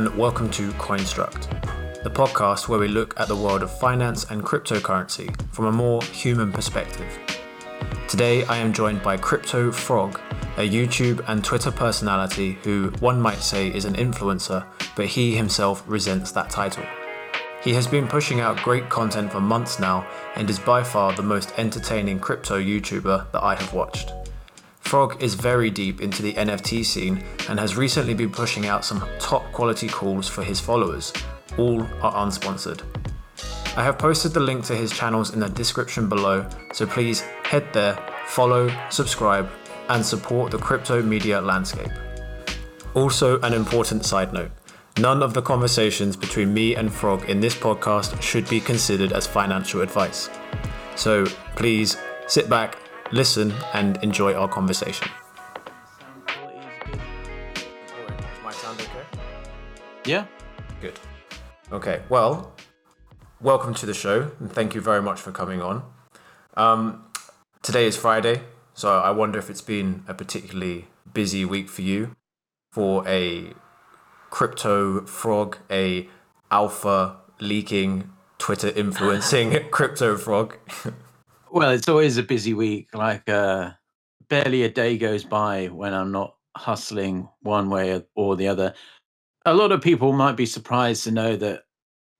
And welcome to Coinstruct, the podcast where we look at the world of finance and cryptocurrency from a more human perspective. Today I am joined by Crypto Frog, a YouTube and Twitter personality who one might say is an influencer, but he himself resents that title. He has been pushing out great content for months now and is by far the most entertaining crypto YouTuber that I have watched. Frog is very deep into the NFT scene and has recently been pushing out some top quality calls for his followers. All are unsponsored. I have posted the link to his channels in the description below, so please head there, follow, subscribe, and support the crypto media landscape. Also, an important side note none of the conversations between me and Frog in this podcast should be considered as financial advice. So please sit back, listen, and enjoy our conversation. My sound okay? Yeah. Good. Okay, well, welcome to the show, and thank you very much for coming on. Um, today is Friday, so I wonder if it's been a particularly busy week for you for a crypto frog, a alpha leaking, Twitter influencing crypto frog. Well, it's always a busy week. Like, uh, barely a day goes by when I'm not hustling one way or the other. A lot of people might be surprised to know that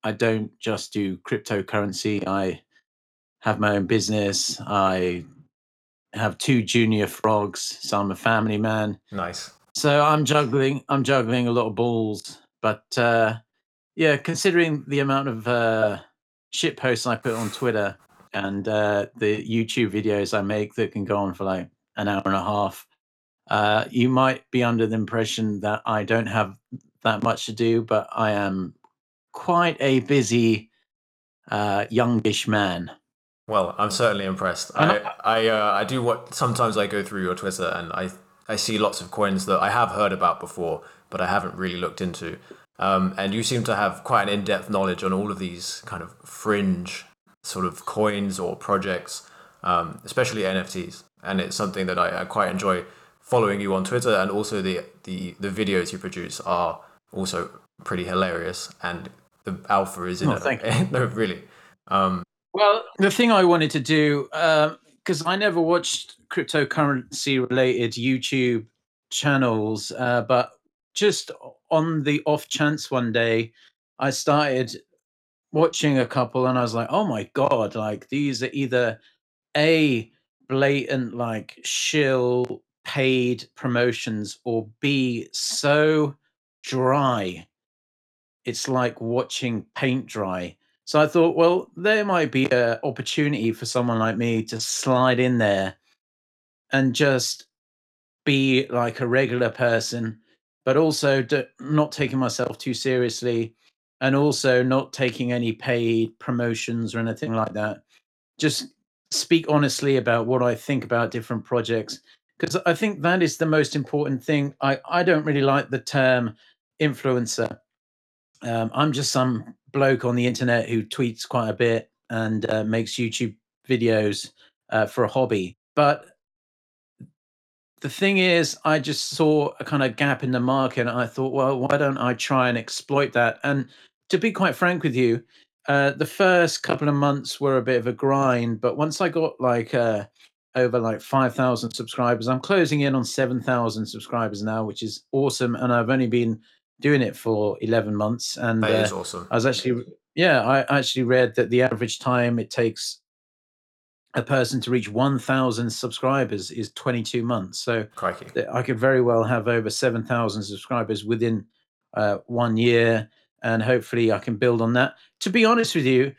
I don't just do cryptocurrency. I have my own business. I have two junior frogs, so I'm a family man. nice. So I'm juggling. I'm juggling a lot of balls, but uh, yeah, considering the amount of uh, shit posts I put on Twitter and uh, the YouTube videos I make that can go on for like an hour and a half, uh, you might be under the impression that I don't have that much to do, but I am quite a busy uh, youngish man. Well, I'm certainly impressed. I I, uh, I do what sometimes I go through your Twitter and I I see lots of coins that I have heard about before, but I haven't really looked into. Um, and you seem to have quite an in-depth knowledge on all of these kind of fringe sort of coins or projects, um, especially NFTs. And it's something that I, I quite enjoy following you on Twitter, and also the the the videos you produce are also pretty hilarious. And the alpha is in Oh, it. thank no, really. Um, Well, the thing I wanted to do, because I never watched cryptocurrency related YouTube channels, uh, but just on the off chance one day, I started watching a couple and I was like, oh my God, like these are either A, blatant, like shill paid promotions, or B, so dry. It's like watching paint dry. So I thought, well, there might be an opportunity for someone like me to slide in there and just be like a regular person, but also d- not taking myself too seriously and also not taking any paid promotions or anything like that. Just speak honestly about what I think about different projects because I think that is the most important thing. I, I don't really like the term influencer. Um, I'm just some bloke on the internet who tweets quite a bit and uh, makes YouTube videos uh, for a hobby. But the thing is, I just saw a kind of gap in the market, and I thought, well, why don't I try and exploit that? And to be quite frank with you, uh, the first couple of months were a bit of a grind, but once I got like uh, over like five thousand subscribers, I'm closing in on seven thousand subscribers now, which is awesome. And I've only been doing it for eleven months, and that uh, is awesome. I was actually, yeah, I actually read that the average time it takes a person to reach 1,000 subscribers is 22 months. So Crikey. I could very well have over 7,000 subscribers within uh, one year, and hopefully I can build on that. To be honest with you,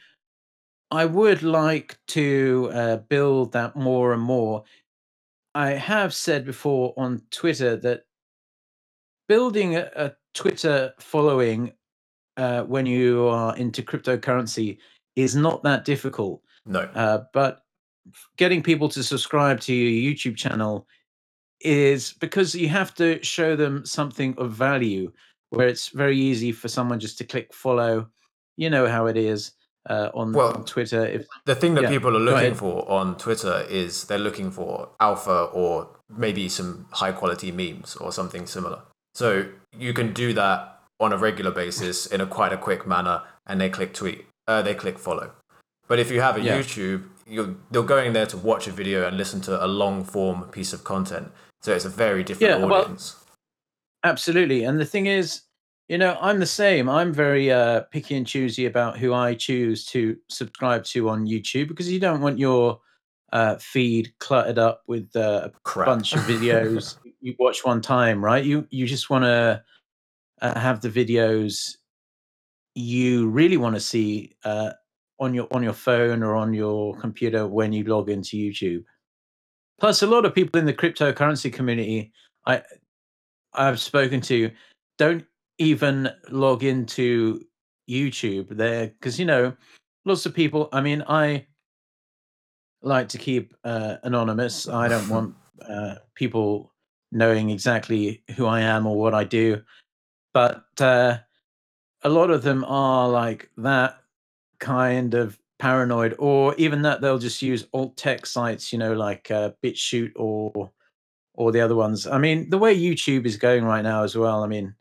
I would like to uh, build that more and more. I have said before on Twitter that building a, a Twitter following uh, when you are into cryptocurrency is not that difficult. No. Uh, but getting people to subscribe to your YouTube channel is because you have to show them something of value where it's very easy for someone just to click follow. You know how it is uh, on, Well, on Twitter. If The thing that Yeah, people are looking for on Twitter is they're looking for alpha or maybe some high quality memes or something similar. So you can do that on a regular basis in a quite a quick manner, and they click tweet, uh, they click follow. But if you have a Yeah. YouTube, you're they're going there to watch a video and listen to a long form piece of content. So it's a very different Yeah, well- audience. Absolutely. And the thing is, you know, I'm the same. I'm very uh, picky and choosy about who I choose to subscribe to on YouTube because you don't want your uh, feed cluttered up with uh, a Crap. bunch of videos you watch one time, right? You you just want to uh, have the videos you really want to see uh, on your on your phone or on your computer when you log into YouTube. Plus, a lot of people in the cryptocurrency community I I've spoken to don't even log into YouTube there because you know lots of people. I mean, I like to keep uh, anonymous. I don't want uh, people knowing exactly who I am or what I do. But uh, a lot of them are like that kind of paranoid, or even that they'll just use alt tech sites, you know, like uh, BitChute or or the other ones. I mean, the way YouTube is going right now as well. I mean,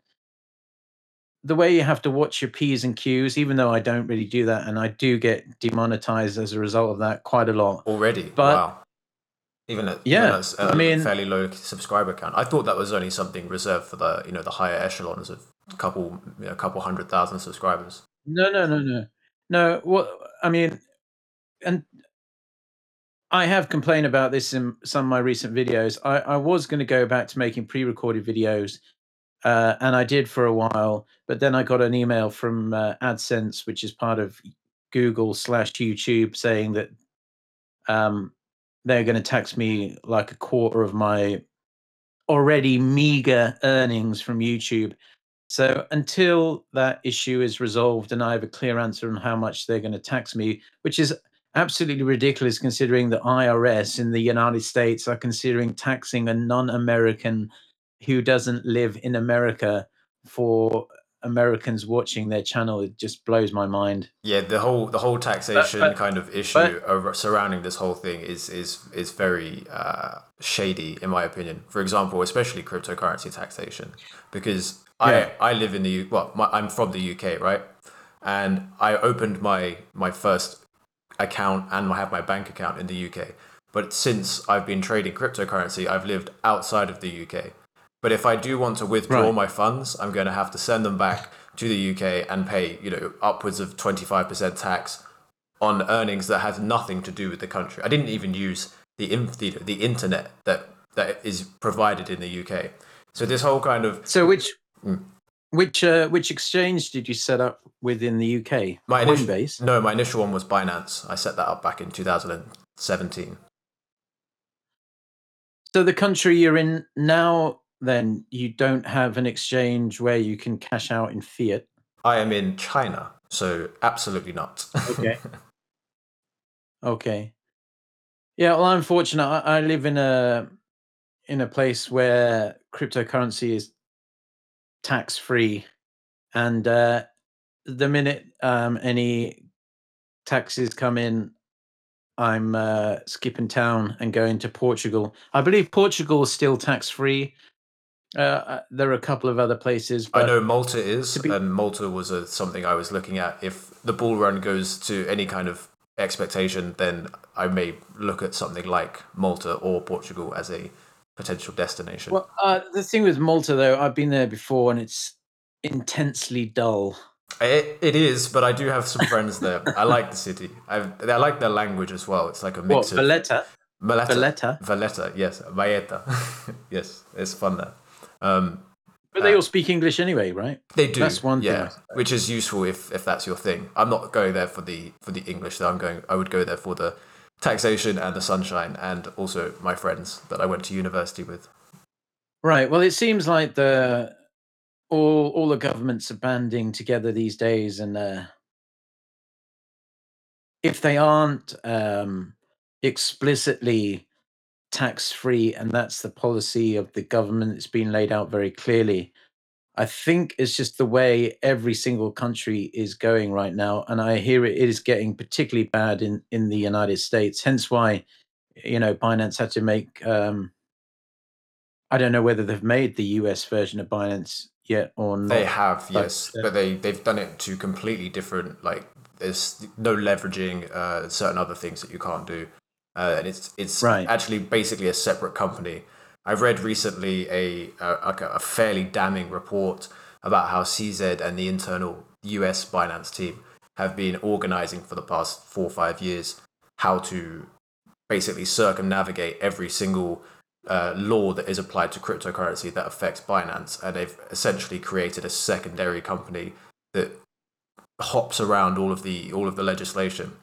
the way you have to watch your P's and Q's, even though I don't really do that, and I do get demonetized as a result of that quite a lot. Already, But- wow. Even at Yeah, even at a uh, I mean- fairly low subscriber count. I thought that was only something reserved for the you know the higher echelons of a couple you know, a couple hundred thousand subscribers. No, no, no, no, no. What I mean, and I have complained about this in some of my recent videos. I, I was going to go back to making pre-recorded videos, uh, and I did for a while. But then I got an email from uh, AdSense, which is part of Google slash YouTube, saying that um, they're going to tax me like a quarter of my already meager earnings from YouTube. So until that issue is resolved and I have a clear answer on how much they're going to tax me, which is absolutely ridiculous considering the IRS in the United States are considering taxing a non-American who doesn't live in America for Americans watching their channel. It just blows my mind. Yeah, the whole the whole taxation but- kind of issue but- surrounding this whole thing is is is very uh, shady in my opinion. For example, especially cryptocurrency taxation, because Yeah. I I live in the U well my, I'm from the UK right, and I opened my my first account and I have my bank account in the UK. But since I've been trading cryptocurrency, I've lived outside of the UK. But if I do want to withdraw Right. my funds, I'm going to have to send them back to the UK and pay, you know, upwards of 25% tax on earnings that has nothing to do with the country. I didn't even use the inf- the, the internet that that is provided in the UK. So this whole kind of So which Mm. Which uh, which exchange did you set up within the UK? my initial, Coinbase. no, my initial one was Binance. I set that up back in 2017. So the country you're in now, then you don't have an exchange where you can cash out in fiat. I am in China, so absolutely not. Okay. Okay. Yeah, well, I'm fortunate. I, I live in a in a place where cryptocurrency is tax free, and uh, the minute um, any taxes come in, I'm uh, skipping town and going to Portugal. I believe Portugal is still tax free. Uh, uh, there are a couple of other places, I know Malta is, be- and Malta was a, something I was looking at. If the bull run goes to any kind of expectation, then I may look at something like Malta or Portugal as a potential destination. Well, uh, the thing with Malta, though, I've been there before, and it's intensely dull. It, it is, but I do have some friends there. I like the city. I I like their language as well. It's like a What mix of Valletta? Valletta. Valletta? Valletta, yes, Valletta. yes, it's fun there. Um, But they Uh, all speak English anyway, right? They do. That's one yeah, suppose. which is useful if if that's your thing. I'm not going there for the for the English. Though I'm going. I would go there for the taxation and the sunshine, and also my friends that I went to university with. Right. Well, it seems like the all all the governments are banding together these days, and uh, if they aren't um, explicitly tax free, and that's the policy of the government, it's been laid out very clearly. I think it's just the way every single country is going right now, and I hear it is getting particularly bad in in the United States. Hence why, you know, Binance had to make. Um, I don't know whether they've made the US version of Binance yet or not? They have, But, yes, uh, but they they've done it to completely different. Like there's no leveraging uh, certain other things that you can't do, uh, and it's it's Right. actually basically a separate company. I've read recently a a, a fairly damning report about how CZ and the internal US Binance team have been organizing for the past four or five years how to basically circumnavigate every single uh, law that is applied to cryptocurrency that affects Binance, and they've essentially created a secondary company that hops around all of the all of the legislation.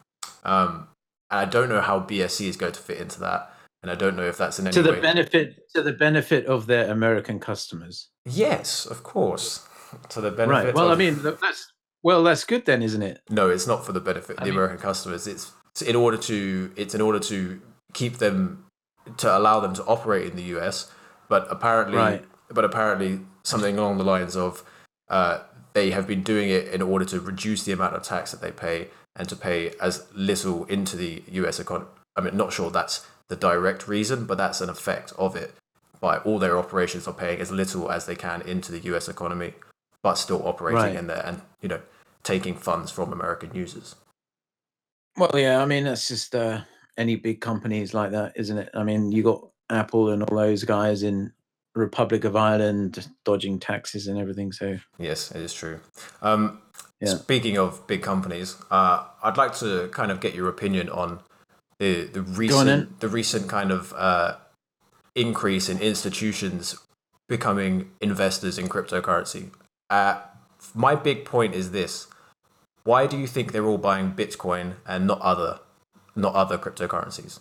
Um, and I don't know how BSC is going to fit into that, and I don't know if that's in any to the way. benefit to the benefit of their American customers. yes, of course, to the benefit. Right. Well, I mean, that's well, that's good then, isn't it? No, it's not for the benefit of I the mean- American customers. It's it's in order to it's in order to keep them to allow them to operate in the US. But apparently, Right. but apparently something along the lines of uh, they have been doing it in order to reduce the amount of tax that they pay and to pay as little into the US economy. I mean, not sure that's the direct reason, but that's an effect of it. By all their operations are paying as little as they can into the US economy, but still operating Right. in there and you know taking funds from American users. Well, yeah. I mean, that's just uh, any big companies like that, isn't it? I mean, you got Apple and all those guys in Republic of Ireland dodging taxes and everything. So Yes, it is true. Um, Yeah. Speaking of big companies, uh, I'd like to kind of get your opinion on the the recent the recent kind of uh, increase in institutions becoming investors in cryptocurrency. Uh, my big point is this: Why do you think they're all buying Bitcoin and not other not other cryptocurrencies?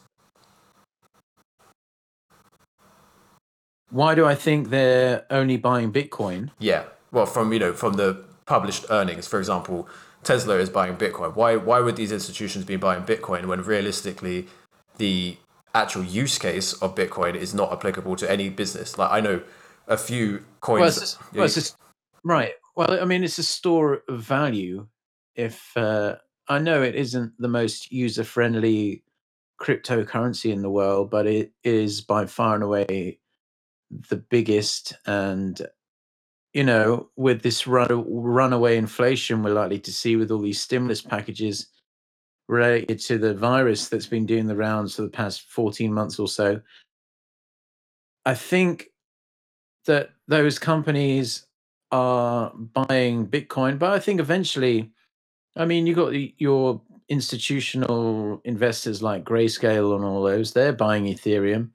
why do I think they're only buying Bitcoin? Yeah. Well, from you know from the published earnings, for example, Tesla is buying Bitcoin. Why why would these institutions be buying Bitcoin when realistically the actual use case of Bitcoin is not applicable to any business? Like I know a few coins. Well, it's just, well, it's just right. Well, I mean, it's a store of value. If uh, I know it isn't the most user friendly cryptocurrency in the world, but it is by far and away the biggest. And, you know, with this run, runaway inflation we're likely to see with all these stimulus packages related to the virus that's been doing the rounds for the past 14 months or so, I think that those companies are buying Bitcoin, but I think eventually, I mean, you got your institutional investors like Grayscale and all those; they're buying Ethereum.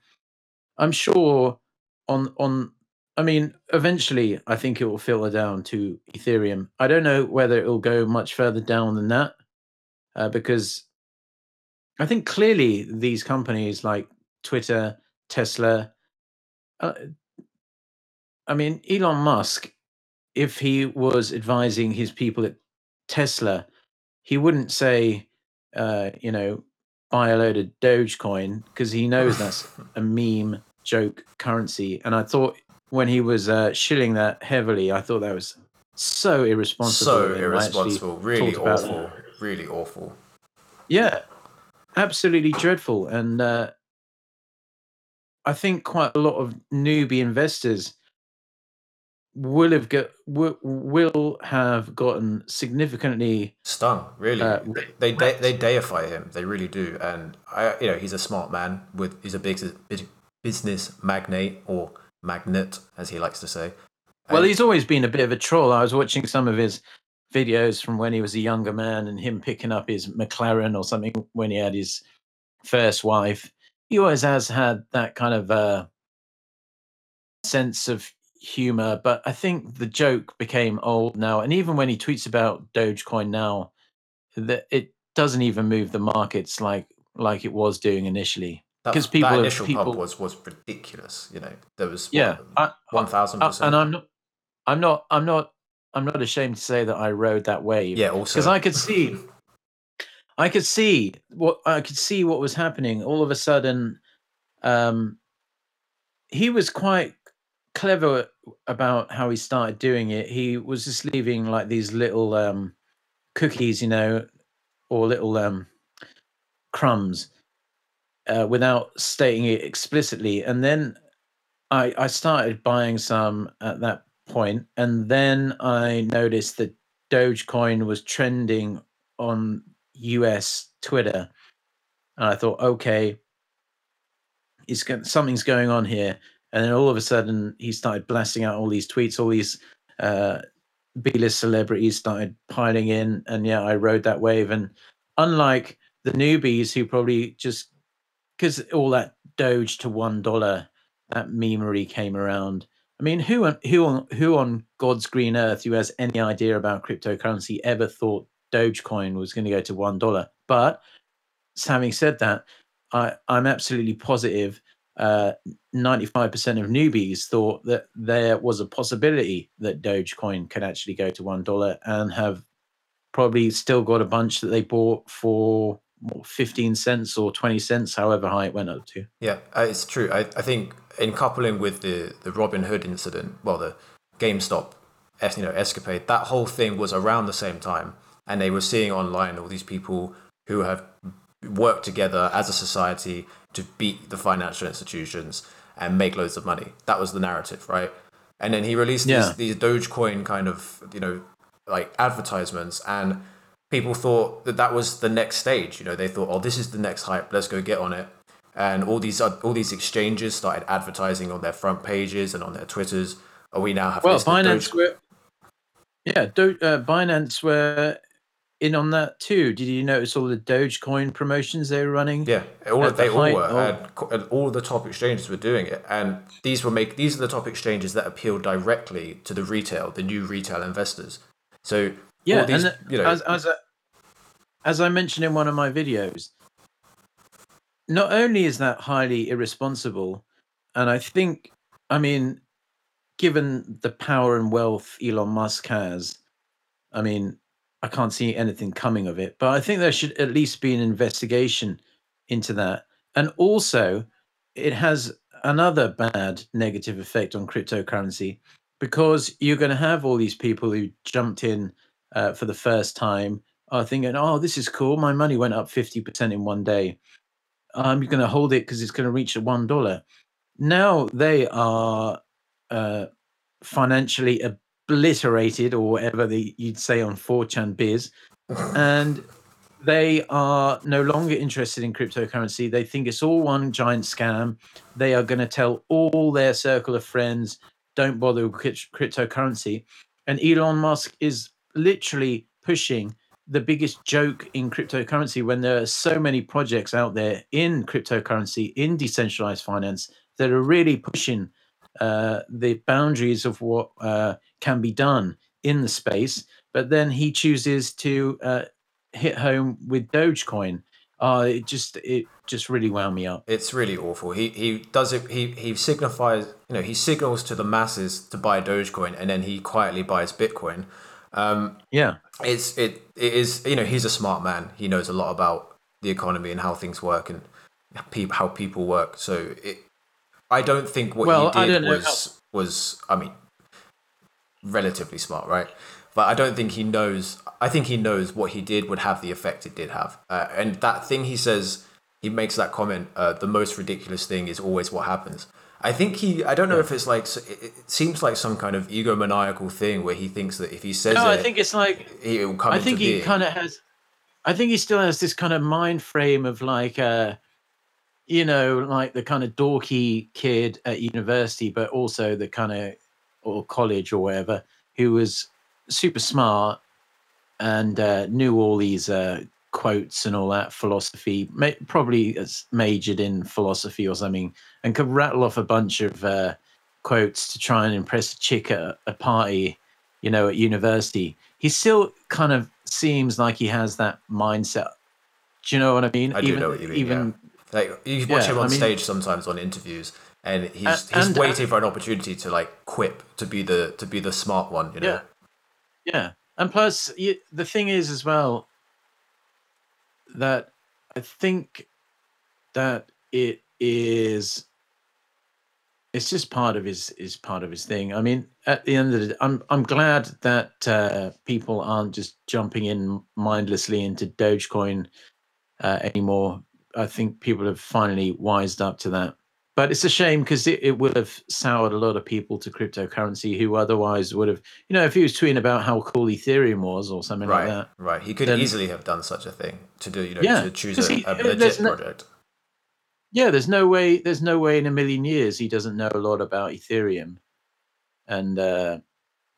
I'm sure on on. I mean, eventually, I think it will filter down to Ethereum. I don't know whether it will go much further down than that, uh, because I think clearly these companies like Twitter, Tesla, uh, I mean, Elon Musk, if he was advising his people at Tesla, he wouldn't say, uh, you know, buy a load of Dogecoin because he knows that's a meme joke currency. And I thought when he was uh, shilling that heavily, I thought that was so irresponsible. so of him. I actually irresponsible, really awful, really awful. yeah, absolutely dreadful. And uh, I think quite a lot of newbie investors will have got will, will have gotten significantly Stung, really. Uh, they they, they deify him. They really do. And I, you know, he's a smart man. With he's a big big business magnate or magnet, as he likes to say. well he's always been a bit of a troll. I was watching some of his videos from when he was a younger man and him picking up his mclaren or something when he had his first wife. He always has had that kind of uh sense of humor but i think the joke became old now. And even when he tweets about dogecoin now that it doesn't even move the markets like like it was doing initially that, 'cause people that initial people- pump was was ridiculous. You know, there was yeah one thousand percent. and I'm not, I'm not, I'm not, I'm not ashamed to say that I rode that wave. Yeah, also because I could see, I could see what I could see what was happening. All of a sudden, um, he was quite clever about how he started doing it. He was just leaving like these little um, cookies, you know, or little um, crumbs uh, without stating it explicitly, and then I, I started buying some at that point, and then I noticed that Dogecoin was trending on US Twitter, and I thought, okay, it's something's going on here. And then all of a sudden, he started blasting out all these tweets, all these uh, B-list celebrities started piling in, and yeah, I rode that wave. And unlike the newbies who probably just because all that Doge to one dollar, that memery came around. I mean, who on who on who on God's green earth who has any idea about cryptocurrency ever thought Dogecoin was going to go to one dollar? But having said that, I, I'm absolutely positive uh, 95% of newbies thought that there was a possibility that Dogecoin could actually go to $1 and have probably still got a bunch that they bought for 15 cents or 20 cents, however high it went up to. Yeah, uh, it's true. I, I think in coupling with the, the Robinhood incident, well, the GameStop you know, escapade, that whole thing was around the same time. And they were seeing online all these people who have worked together as a society to beat the financial institutions and make loads of money. That was the narrative, right? And then he released yeah. these, these Dogecoin kind of, you know, like advertisements, and people thought that that was the next stage. You know, they thought, oh, this is the next hype. Let's go get on it. And all these all these exchanges started advertising on their front pages and on their Twitters. Oh, we now have well, Binance were, yeah, Do, uh, Binance were in on that too? Did you notice all the Dogecoin promotions they were running? Yeah, all they the all were, oh. and, all the top exchanges were doing it, and these were make these are the top exchanges that appeal directly to the retail, the new retail investors. So yeah, these, and the, you know, as as, as I mentioned in one of my videos, not only is that highly irresponsible, and I think, I mean, given the power and wealth Elon Musk has, I mean, I can't see anything coming of it. But I think there should at least be an investigation into that. And also, it has another bad negative effect on cryptocurrency because you're going to have all these people who jumped in uh, for the first time are thinking, oh, this is cool. My money went up 50% in one day. I'm going to hold it because it's going to reach $1. Now they are uh, financially obliterated or whatever the, you'd say on 4chan biz. and they are no longer interested in cryptocurrency. They think it's all one giant scam. They are going to tell all their circle of friends, don't bother with cryptocurrency. And Elon Musk is literally pushing the biggest joke in cryptocurrency when there are so many projects out there in cryptocurrency, in decentralized finance, that are really pushing uh, the boundaries of what uh, can be done in the space. But then he chooses to uh, hit home with Dogecoin. Uh, it just it just really wound me up. It's really awful. He he does it. He he signifies you know he signals to the masses to buy Dogecoin, and then he quietly buys Bitcoin. Um, yeah, it's it it is you know he's a smart man. He knows a lot about the economy and how things work and how people work. So it I don't think what well, he did was was I mean relatively smart, right? But I don't think he knows. I think he knows what he did would have the effect it did have. Uh, and that thing he says, he makes that comment. Uh, the most ridiculous thing is always what happens. I think he. I don't know yeah. if it's like. It seems like some kind of egomaniacal thing where he thinks that if he says no, it, I think it's like. It will come. I think he kind of has. I think he still has this kind of mind frame of like. Uh, you know, like the kind of dorky kid at university, but also the kind of or college or whatever, who was super smart and uh, knew all these uh, quotes and all that philosophy. May, probably majored in philosophy or something, and could rattle off a bunch of uh, quotes to try and impress a chick at a party, you know, at university. He still kind of seems like he has that mindset. Do you know what I mean? I do know what you mean. Even yeah like you watch yeah, him on I mean, stage sometimes on interviews, and he's uh, he's and, waiting uh, for an opportunity to like quip to be the to be the smart one, you know. Yeah, yeah, and plus you, the thing is as well that I think that it is it's just part of his is part of his thing. I mean, at the end of the day, I'm I'm glad that uh, people aren't just jumping in mindlessly into Dogecoin uh, anymore I think people have finally wised up to that. But it's a shame because it, it would have soured a lot of people to cryptocurrency who otherwise would have, you know, if he was tweeting about how cool Ethereum was or something right, like that. Right. He could then- easily have done such a thing to do, you know, Yeah, to choose a, he- a legit no- project. Yeah, there's no way. There's no way in a million years he doesn't know a lot about Ethereum and uh,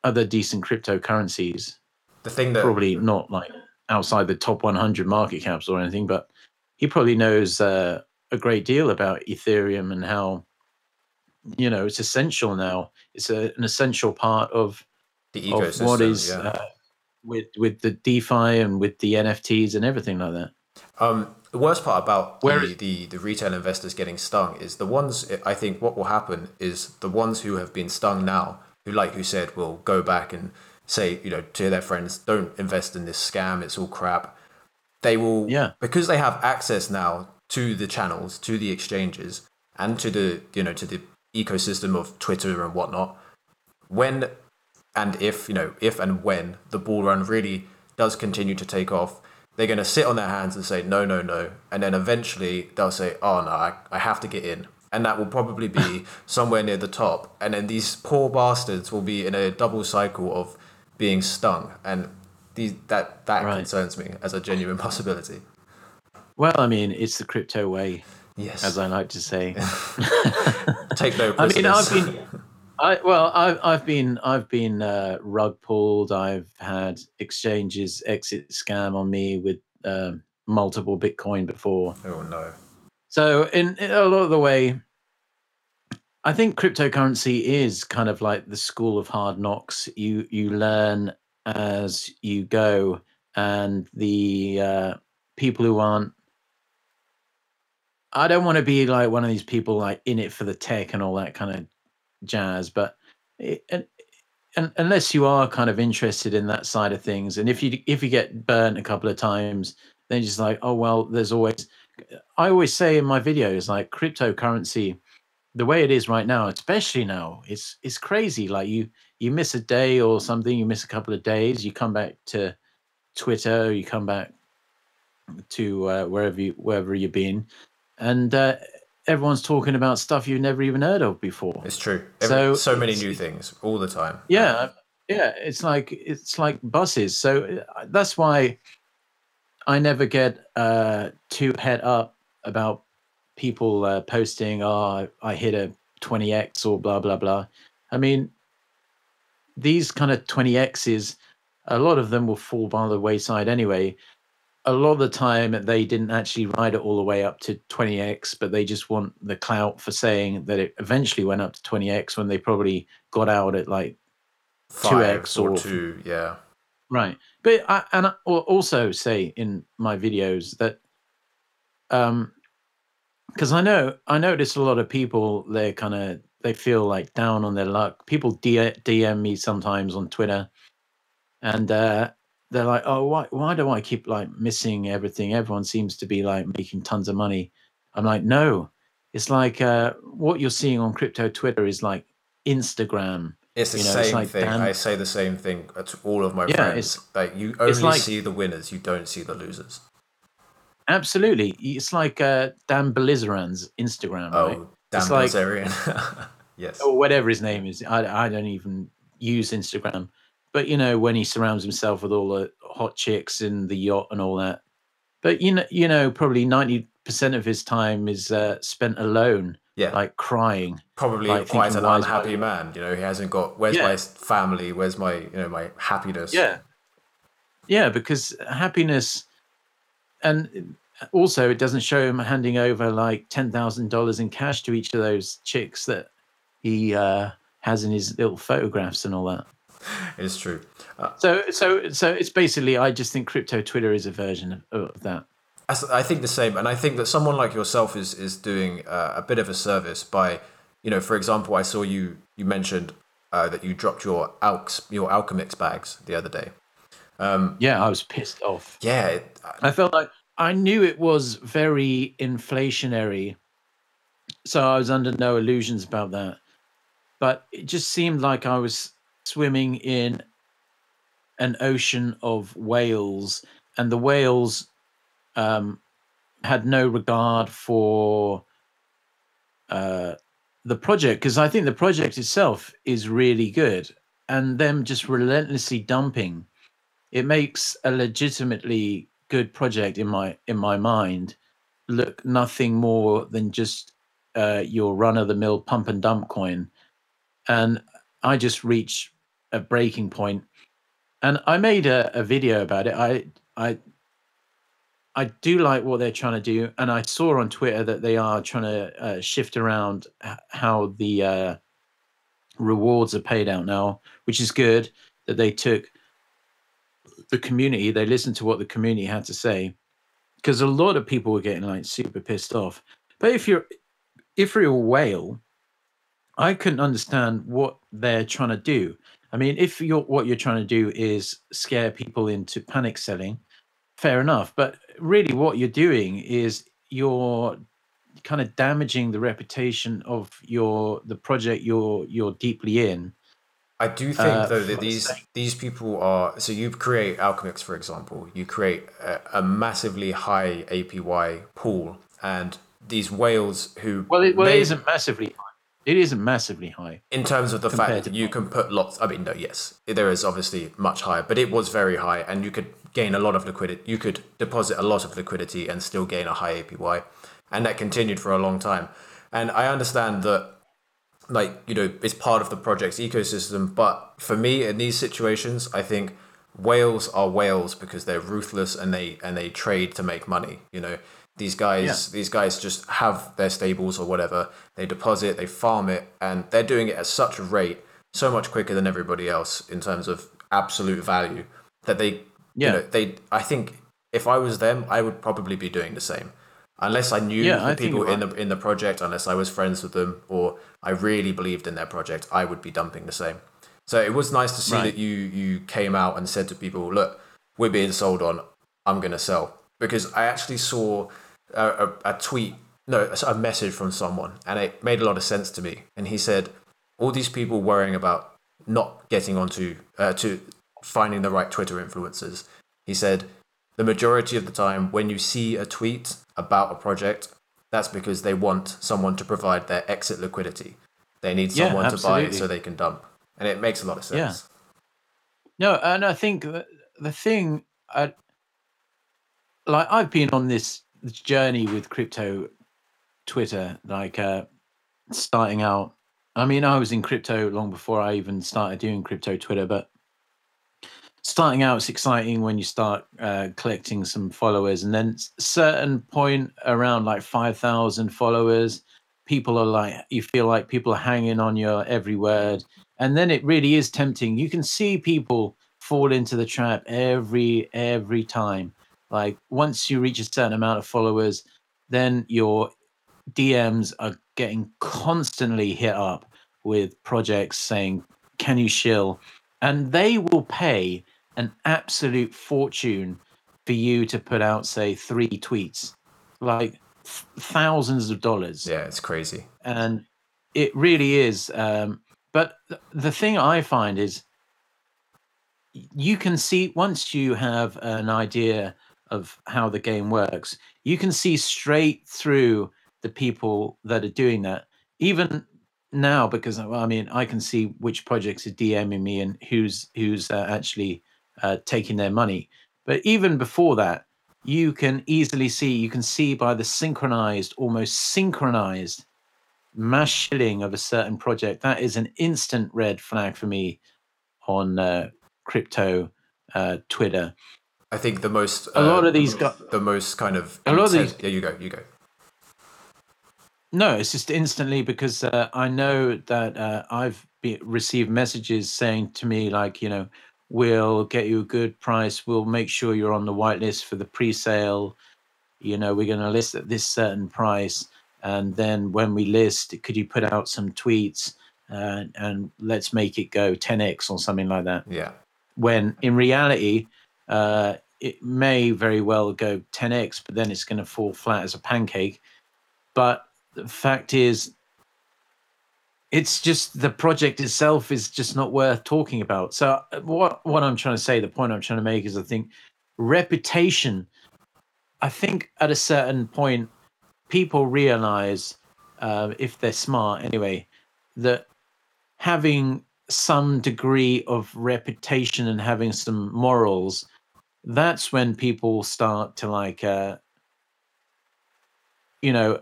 other decent cryptocurrencies. The thing that Probably not like outside the top 100 market caps or anything, but he probably knows uh, a great deal about Ethereum and how you know it's essential now. It's a, an essential part of the of what is yeah. uh, with with the DeFi and with the NFTs and everything like that. Um, the worst part about Where the, the, the retail investors getting stung is the ones, I think what will happen is the ones who have been stung now, who, like you said, will go back and say, you know, to their friends, don't invest in this scam, it's all crap. They will, Yeah. because they have access now to the channels, to the exchanges, and to the, you know, to the ecosystem of Twitter and whatnot. When and if, you know, if and when the bull run really does continue to take off, they're going to sit on their hands and say, no, no, no. And then eventually they'll say, oh, no, I, I have to get in. And that will probably be somewhere near the top. And then these poor bastards will be in a double cycle of being stung. And these, that, that Right. concerns me as a genuine possibility. Well, I mean, it's the crypto way, Yes. as I like to say. Take no prisoners. I mean, I've been, I well, I've I've been I've been uh, rug pulled. I've had exchanges exit scam on me with um, multiple Bitcoin before. oh, no. So in, in a lot of the way, I think cryptocurrency is kind of like the school of hard knocks. You you learn as you go, and the uh, people who aren't. I don't want to be like one of these people like in it for the tech and all that kind of jazz, but it, and, and unless you are kind of interested in that side of things, and if you if you get burnt a couple of times, then you're just like, oh well, there's always I always say in my videos, like cryptocurrency, the way it is right now, especially now, it's it's crazy. Like you you miss a day or something, you miss a couple of days, you come back to Twitter, you come back to uh, wherever you wherever you've been, and uh, everyone's talking about stuff you've never even heard of before. It's true. Every, So so, many new things all the time. Yeah, yeah, it's like it's like buses. So uh, that's why I never get uh, too head up about people uh, posting, "Oh, I, I hit a 20x" or blah blah blah. I mean, these kind of 20x's, a lot of them will fall by the wayside anyway. A lot of the time, they didn't actually ride it all the way up to 20x, but they just want the clout for saying that it eventually went up to 20x when they probably got out at like Five 2x or or- two, yeah. Right. But I and I also say in my videos that um because I know I notice a lot of people they kind of they feel like down on their luck. People DM me sometimes on Twitter and uh they're like, "Oh, why why do I keep like missing everything? Everyone seems to be like making tons of money." I'm like, "No. It's like uh what you're seeing on crypto Twitter is like Instagram It's the You know, it's same like thing. Dan- I say the same thing to all of my Yeah, friends. it's- Like you only like- see the winners, you don't see the losers. Absolutely. It's like uh, Dan Bilzerian's Instagram, right? Oh, Dan It's like- yes. Or whatever his name is. I, I don't even use Instagram. But, you know, when he surrounds himself with all the hot chicks and the yacht and all that. But, you know, you know probably 90% of his time is uh, spent alone, Yeah. like crying. Probably like quite an why is my- unhappy man. You know, he hasn't got where's Yeah. my family, where's my you know, my happiness. Yeah. Yeah, because happiness and also it doesn't show him handing over like ten thousand dollars in cash to each of those chicks that he uh, has in his little photographs and all that. It's true. Uh, So so so it's basically I just think crypto Twitter is a version of, of that. I think the same, and I think that someone like yourself is is doing uh, a bit of a service by, you know, for example, I saw you you mentioned uh, that you dropped your alks your Alchemix bags the other day. Yeah, I was pissed off. Yeah, it, I felt like I knew it was very inflationary, so I was under no illusions about that. But it just seemed like I was swimming in an ocean of whales, and the whales um, had no regard for uh, the project because I think the project itself is really good, and them just relentlessly dumping, it makes a legitimately good project in my in my mind. Look nothing more than just uh, your run of the mill pump and dump coin, and I just reach a breaking point, and I made a, a video about it. I I I do like what they're trying to do, and I saw on Twitter that they are trying to uh, shift around how the uh, rewards are paid out now, which is good. That they took the community, they listened to what the community had to say, because a lot of people were getting like super pissed off. But if you're if you're a whale, I couldn't understand what they're trying to do. I mean, if you're what you're trying to do is scare people into panic selling, fair enough. But really, what you're doing is you're kind of damaging the reputation of your the project you're you're deeply in. I do think uh, though that these these people are so you create Alchemix for example, you create a, a massively high APY pool, and these whales who well, it, well, may, it isn't massively it isn't massively high in terms of the fact that you can put lots. I mean, no, yes, there is obviously much higher, but it was very high, and you could gain a lot of liquidity. You could deposit a lot of liquidity and still gain a high APY, and that continued for a long time. And I understand that, like you know, it's part of the project's ecosystem. But for me, in these situations, I think whales are whales because they're ruthless and they and they trade to make money. You know, these guys, yeah. these guys just have their stables or whatever. They deposit, they farm it, and they're doing it at such a rate, so much quicker than everybody else in terms of absolute value that they, yeah. you know, they. I think if I was them, I would probably be doing the same, unless I knew yeah, the I people in the in the project, unless I was friends with them, or I really believed in their project, I would be dumping the same. So it was nice to see right. that you you came out and said to people, look, we're being sold on. I'm going to sell because I actually saw a, a, tweet, no, a message from someone, and it made a lot of sense to me. And he said, all these people worrying about not getting onto uh, to finding the right Twitter influencers. He said, the majority of the time, when you see a tweet about a project, that's because they want someone to provide their exit liquidity. They need someone yeah, to buy it so they can dump, and it makes a lot of sense. Yeah. No, and I think the, the thing, I, like I've been on this journey with crypto Twitter, like uh, starting out. I mean, I was in crypto long before I even started doing crypto Twitter, but starting out it's exciting when you start uh, collecting some followers, and then certain point around like five thousand followers, people are like you feel like people are hanging on your every word, and then it really is tempting. You can see people fall into the trap every every time like once you reach a certain amount of followers, then your DMs are getting constantly hit up with projects saying, "Can you shill?" And they will pay an absolute fortune for you to put out, say, three tweets, like thousands of dollars. Yeah, it's crazy. And it really is. Um, but the thing I find is you can see once you have an idea of how the game works, you can see straight through the people that are doing that. Even now, because I mean, I can see which projects are DMing me and who's who's uh, actually uh, taking their money. But even before that, you can easily see. You can see by the synchronized, almost synchronized mass shilling of a certain project. That is an instant red flag for me on uh, crypto uh, Twitter. I think the most a lot of uh, these got the most kind of a lot of these. Yeah, you go, you go. No, it's just instantly because uh, I know that uh, I've be, received messages saying to me like, you know, we'll get you a good price. We'll make sure you're on the whitelist for the pre-sale. You know, we're going to list at this certain price, and then when we list, could you put out some tweets uh, and let's make it go 10x or something like that? Yeah. When in reality, uh, it may very well go 10x, but then it's going to fall flat as a pancake. But the fact is, it's just the project itself is just not worth talking about. So uh, what what I'm trying to say, the point I'm trying to make is, I think reputation. I think at a certain point, people realize uh, if they're smart anyway, that having some degree of reputation and having some morals, that's when people start to like, uh, you know,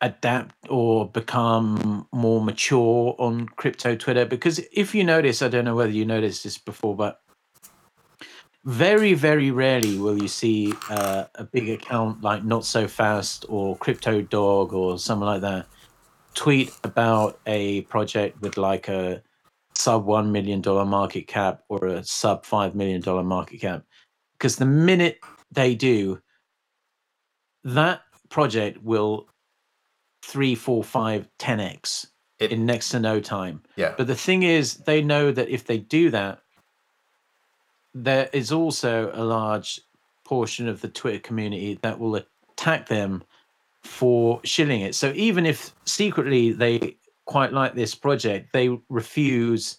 adapt or become more mature on crypto Twitter. Because if you notice, I don't know whether you noticed this before, but very, very rarely will you see uh, a big account like Not So Fast or Crypto Dog or something like that tweet about a project with like a sub $1 million market cap or a sub $5 million market cap. Because the minute they do, that project will three, four, five, 10x It- in next to no time. Yeah. But the thing is, they know that if they do that, there is also a large portion of the Twitter community that will attack them for shilling it. So even if secretly they quite like this project, they refuse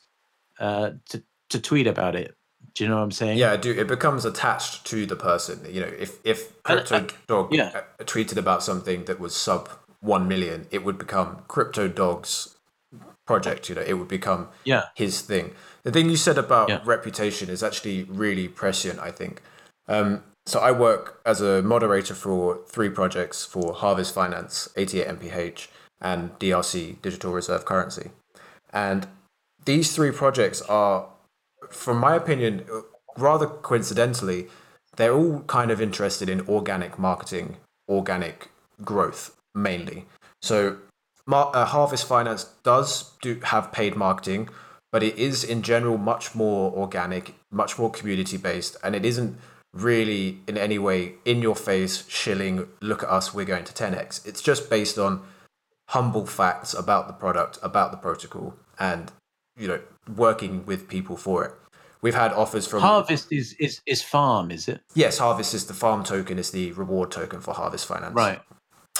uh, to to tweet about it. Do you know what I'm saying? Yeah, I do. It becomes attached to the person. You know, if if Crypto and- Dog yeah. uh, tweeted about something that was sub one million, it would become Crypto Dog's project. You know, it would become Yeah. his thing. The thing you said about Yeah. reputation is actually really prescient. I think. Um, so I work as a moderator for three projects for Harvest Finance, 88 MPH, and DRC Digital Reserve Currency, and these three projects are from my opinion, rather coincidentally, they're all kind of interested in organic marketing, organic growth mainly. So, Mar- uh, Harvest Finance does do have paid marketing, but it is in general much more organic, much more community based, and it isn't really in any way in your face shilling. Look at us, we're going to 10x. It's just based on humble facts about the product, about the protocol, and you know working with people for it. We've had offers from Harvest is is is farm, is it? yes, Harvest is the farm token, is the reward token for Harvest Finance. Right.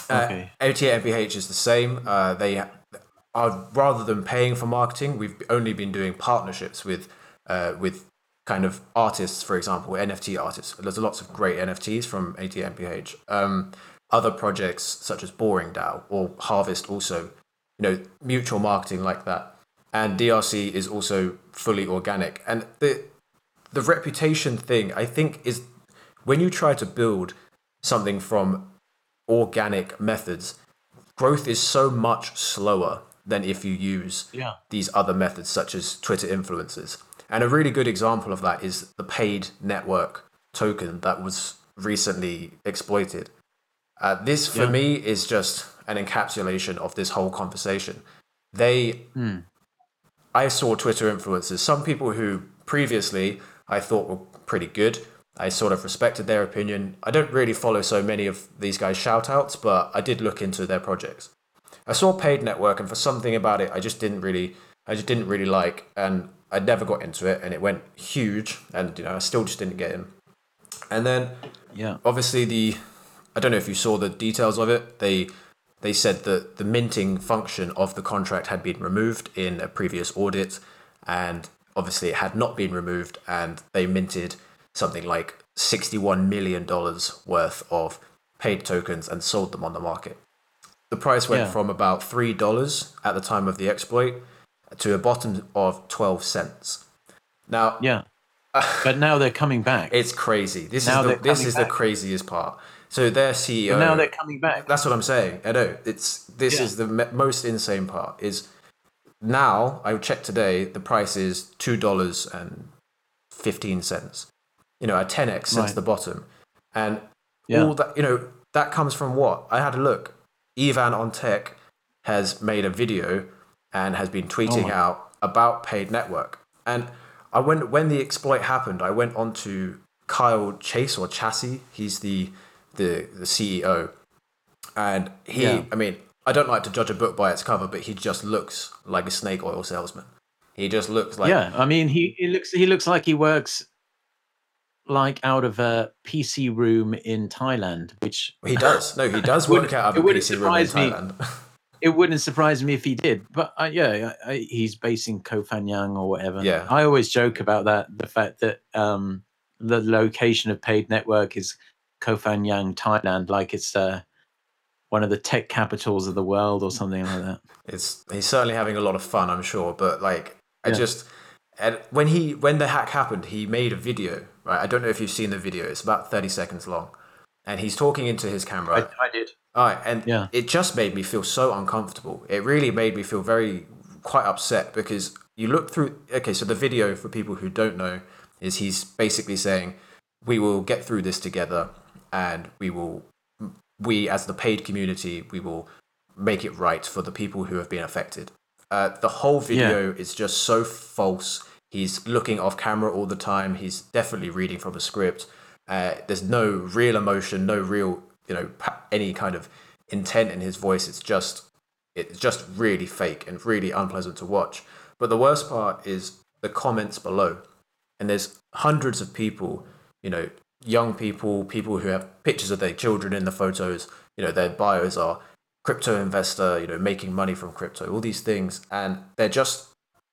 Uh, Okay. 88 MPH is the same. Uh, they are rather than paying for marketing, we've only been doing partnerships with uh, with kind of artists, for example, NFT artists. There's lots of great NFTs from 88 MPH. Um, other projects such as Boring DAO or Harvest also, you know, mutual marketing like that. And DRC is also fully organic. And the the reputation thing, I think, is when you try to build something from organic methods, growth is so much slower than if you use Yeah. these other methods such as Twitter influencers. And a really good example of that is the paid network token that was recently exploited. Uh, this, for Yeah. me, is just an encapsulation of this whole conversation. They, I saw Twitter influencers, some people who previously I thought were pretty good. I sort of respected their opinion. I don't really follow so many of these guys' shout outs, but I did look into their projects. I saw paid network and for something about it I just didn't really I just didn't really like and I never got into it and it went huge and you know I still just didn't get in. And then Yeah. obviously the I don't know if you saw the details of it. They they said that the minting function of the contract had been removed in a previous audit and obviously it had not been removed and they minted something like 61 million dollars worth of paid tokens and sold them on the market. The price went Yeah. from about three dollars at the time of the exploit to a bottom of twelve cents. Now Yeah. but now they're coming back. it's crazy. This Now is the, this is the craziest part. So their CEO. But now they're coming back. That's what I'm saying. I know it's this Yeah. is the me- most insane part. Is now I checked today the price is two dollars and fifteen cents. You know, a ten x since Right. the bottom, and Yeah. all that you know that comes from what I had a look. Ivan on Tech has made a video and has been tweeting Oh out about paid network. And I went when the exploit happened, I went on to Kyle Chase or Chassis. He's the the the CEO, and he. Yeah. I mean, I don't like to judge a book by its cover, but he just looks like a snake oil salesman. He just looks like yeah. I mean, he, he looks he looks like he works like out of a PC room in Thailand, which he does. No, he does work out of a PC room in surprise me. Thailand. it wouldn't surprise me if he did. But uh, yeah, I, I, he's based in Koh Phangan or whatever. Yeah. I always joke about that. The fact that um, the location of paid network is Koh Yang Thailand, like it's uh, one of the tech capitals of the world or something like that. It's he's certainly having a lot of fun, I'm sure. But like, I just and when he when the hack happened, he made a video. Right, I don't know if you've seen the video. It's about thirty seconds long, and he's talking into his camera. I, I did. All right, and yeah. it just made me feel so uncomfortable. It really made me feel very quite upset because you look through. Okay, so the video for people who don't know is he's basically saying, "We will get through this together, and we will we as the paid community we will make it right for the people who have been affected. Uh, the whole video yeah. is just so false. He's looking off camera all the time. He's definitely reading from a script. Uh, there's no real emotion, no real, you know, any kind of intent in his voice. It's just, it's just really fake and really unpleasant to watch. But the worst part is the comments below, and there's hundreds of people, you know, young people, people who have pictures of their children in the photos, you know, their bios are crypto investor, you know, making money from crypto, all these things. And they're just,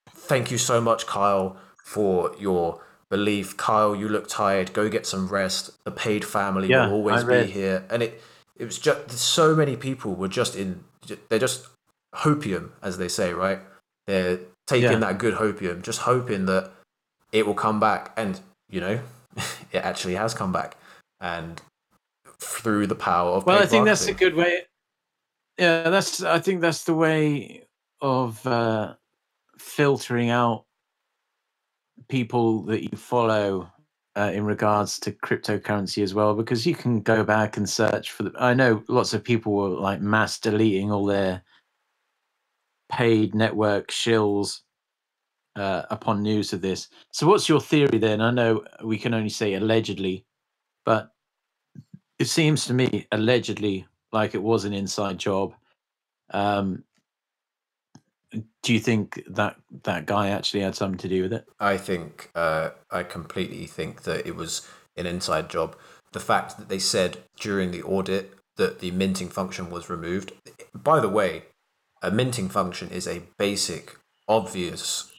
thank you so much, Kyle, for your belief. Kyle, you look tired. Go get some rest. The paid family yeah, will always be here. And it, it was just, so many people were just in, they're just hopium, as they say, right? They're taking yeah. that good hopium, just hoping that it will come back. And, you know, it actually has come back, and through the power of well, I think that's a good way. Yeah, that's. I think that's the way of uh, filtering out people that you follow uh, in regards to cryptocurrency as well, because you can go back and search for the. I know lots of people were like mass deleting all their paid network shills uh, upon news of this. So, what's your theory then? I know we can only say allegedly, but it seems to me allegedly like it was an inside job. Um, do you think that that guy actually had something to do with it? I think uh, I completely think that it was an inside job. The fact that they said during the audit that the minting function was removed. By the way, a minting function is a basic, obvious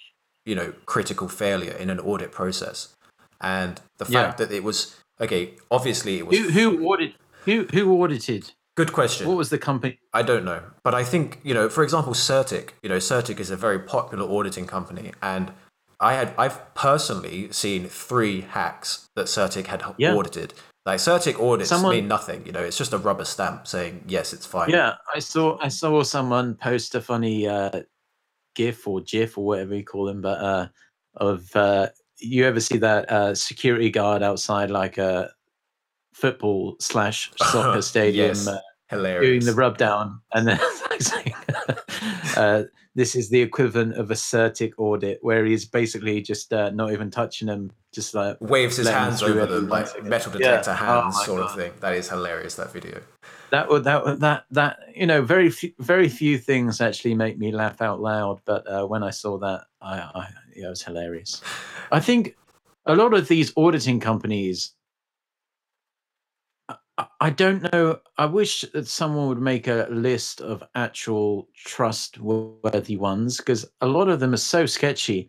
you know critical failure in an audit process, and the fact yeah. that it was okay. Obviously, it was who, who audited. Who who audited? Good question. What was the company? I don't know, but I think you know. For example, CertiK. You know, CertiK is a very popular auditing company, and I had I've personally seen three hacks that CertiK had yeah. audited. Like CertiK audits someone, mean nothing. You know, it's just a rubber stamp saying yes, it's fine. Yeah, I saw I saw someone post a funny uh, GIF or GIF or whatever you call them, but uh, of uh, you ever see that uh, security guard outside like a football slash soccer stadium? yes. Uh, Hilarious. Doing the rub down, and then uh, this is the equivalent of a CertiK audit, where he's basically just uh, not even touching them, just like waves his hands over them, like metal detector yeah. Oh hands, oh sort God. of thing. That is hilarious. That video that would that that that you know very few, very few things actually make me laugh out loud but uh, when i saw that i i it was hilarious. I think a lot of these auditing companies I don't know i wish that someone would make a list of actual trustworthy ones because a lot of them are so sketchy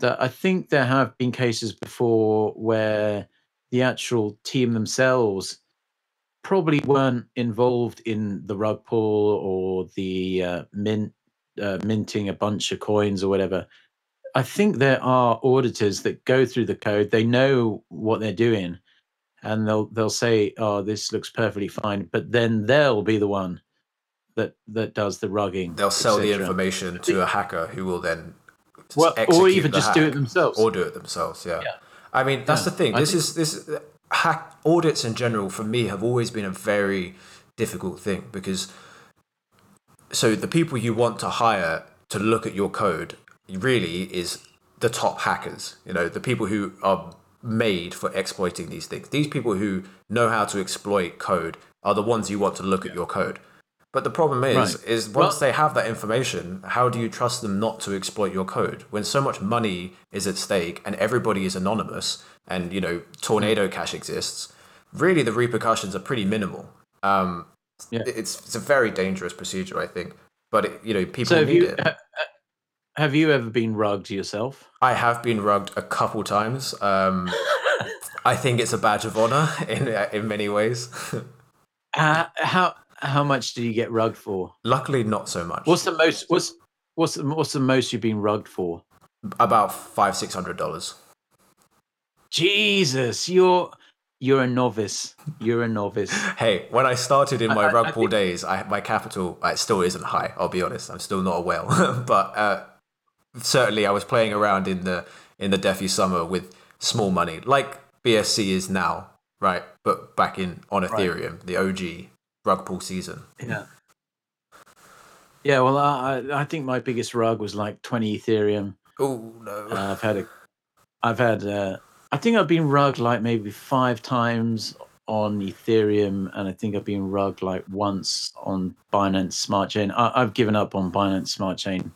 that i think there have been cases before where the actual team themselves probably weren't involved in the rug pull or the uh, mint uh, minting a bunch of coins or whatever. I think there are auditors that go through the code. They know what they're doing, and they'll they'll say, "Oh, this looks perfectly fine," but then they'll be the one that that does the rugging. They'll sell the information to a hacker who will then well, or even just do it themselves, or do it themselves. Yeah, yeah. I mean that's yeah. the thing. This is this hack audits in general for me have always been a very difficult thing because so the people you want to hire to look at your code really is the top hackers you know the people who are made for exploiting these things. These people who know how to exploit code are the ones you want to look at your code but the problem is right. is once well, they have that information how do you trust them not to exploit your code when so much money is at stake and everybody is anonymous and you know tornado cash exists, really the repercussions are pretty minimal. Um, yeah. it's it's a very dangerous procedure, I think. But it, you know, people so need you, it. have you ever been rugged yourself? I have been rugged a couple times. Um, I think it's a badge of honor in in many ways. uh, how how much did you get rugged for? Luckily, not so much. What's the most? What's what's the, what's the most you've been rugged for? About five six hundred dollars. Jesus, you're you're a novice. You're a novice. Hey, when I started in my I- rug pull think- days, I my capital uh, it still isn't high. I'll be honest. I'm still not a whale, but uh, certainly I was playing around in the in the Defi summer with small money, like BSC is now, right? But back in on Ethereum, the OG rug pull season. Yeah. Yeah, well, I I think my biggest rug was like twenty Ethereum. Oh no! Uh, I've had a, I've had, uh, I think I've been rugged like maybe five times on Ethereum, and I think I've been rugged like once on Binance Smart Chain. I, I've given up on Binance Smart Chain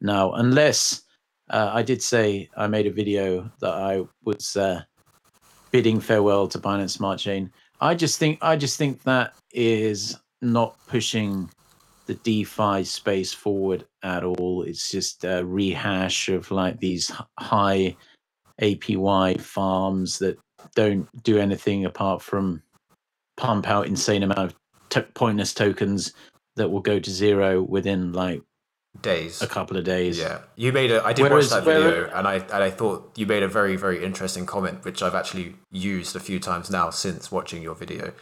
now, unless uh, I did say I made a video that I was uh, bidding farewell to Binance Smart Chain. I just think, I just think that is not pushing the DeFi space forward at all. It's just a rehash of like these high APY farms that don't do anything apart from pump out insane amount of to- pointless tokens that will go to zero within like Days. a couple of days. Yeah, you made a. I did Whereas- watch that video, where- and I and I thought you made a very very interesting comment, which I've actually used a few times now since watching your video,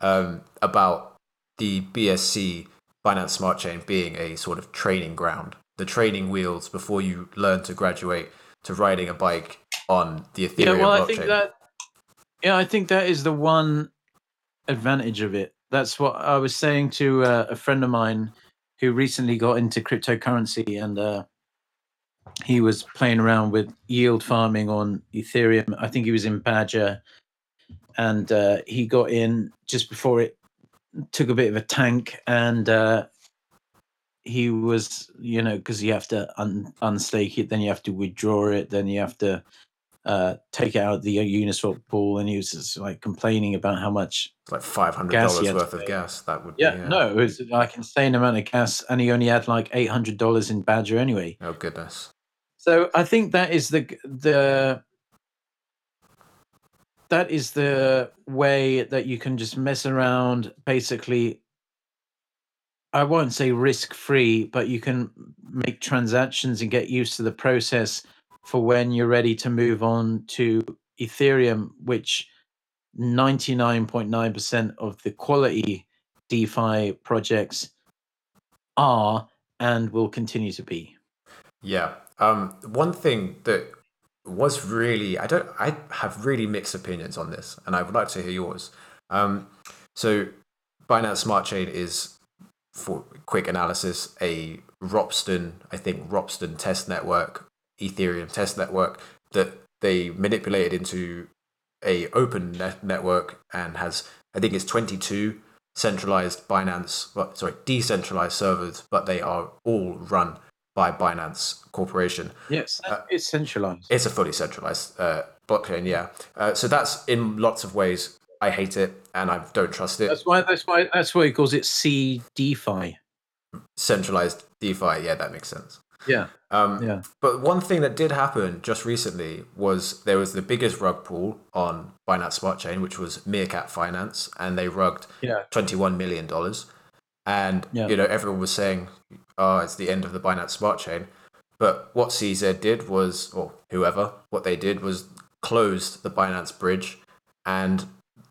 um, about the BSC Binance Smart Chain being a sort of training ground, the training wheels before you learn to graduate to riding a bike on the Ethereum yeah well blockchain. i think that yeah i think that is the one advantage of it. That's what i was saying to uh, a friend of mine who recently got into cryptocurrency and uh, he was playing around with yield farming on ethereum. I think he was in badger and uh, he got in just before it took a bit of a tank and uh, he was you know because you have to un- unstake it then you have to withdraw it then you have to uh, take it out of the Uniswap pool, and he was just like complaining about how much. It's like five hundred dollars he had to worth of gas. That would Yeah, be, no, it was like insane amount of gas, and he only had like eight hundred dollars in Badger anyway. Oh goodness. So I think that is the the that is the way that you can just mess around. Basically, I won't say risk free, but you can make transactions and get used to the process for when you're ready to move on to Ethereum, which 99.9% of the quality DeFi projects are and will continue to be. Yeah. Um, one thing that was really I don't I have really mixed opinions on this, and I would like to hear yours. Um, so Binance Smart Chain is for quick analysis a Ropsten, I think Ropsten test network, Ethereum test network that they manipulated into a open net- network and has I think it's 22 centralized Binance, well, sorry, decentralized servers, but they are all run by Binance Corporation. Yes, Uh, it's centralized. It's a fully centralized uh, blockchain, yeah. Uh, so that's in lots of ways. I hate it and I don't trust it. That's why. That's why. That's why he calls it C DeFi. Centralized DeFi, yeah, that makes sense. Yeah. Um, Yeah. But one thing that did happen just recently was there was the biggest rug pull on Binance Smart Chain, which was Meerkat Finance, and they rugged Yeah. $21 million. And, Yeah. you know, everyone was saying, oh, it's the end of the Binance Smart Chain. But what CZ did was, or whoever, what they did was closed the Binance bridge. And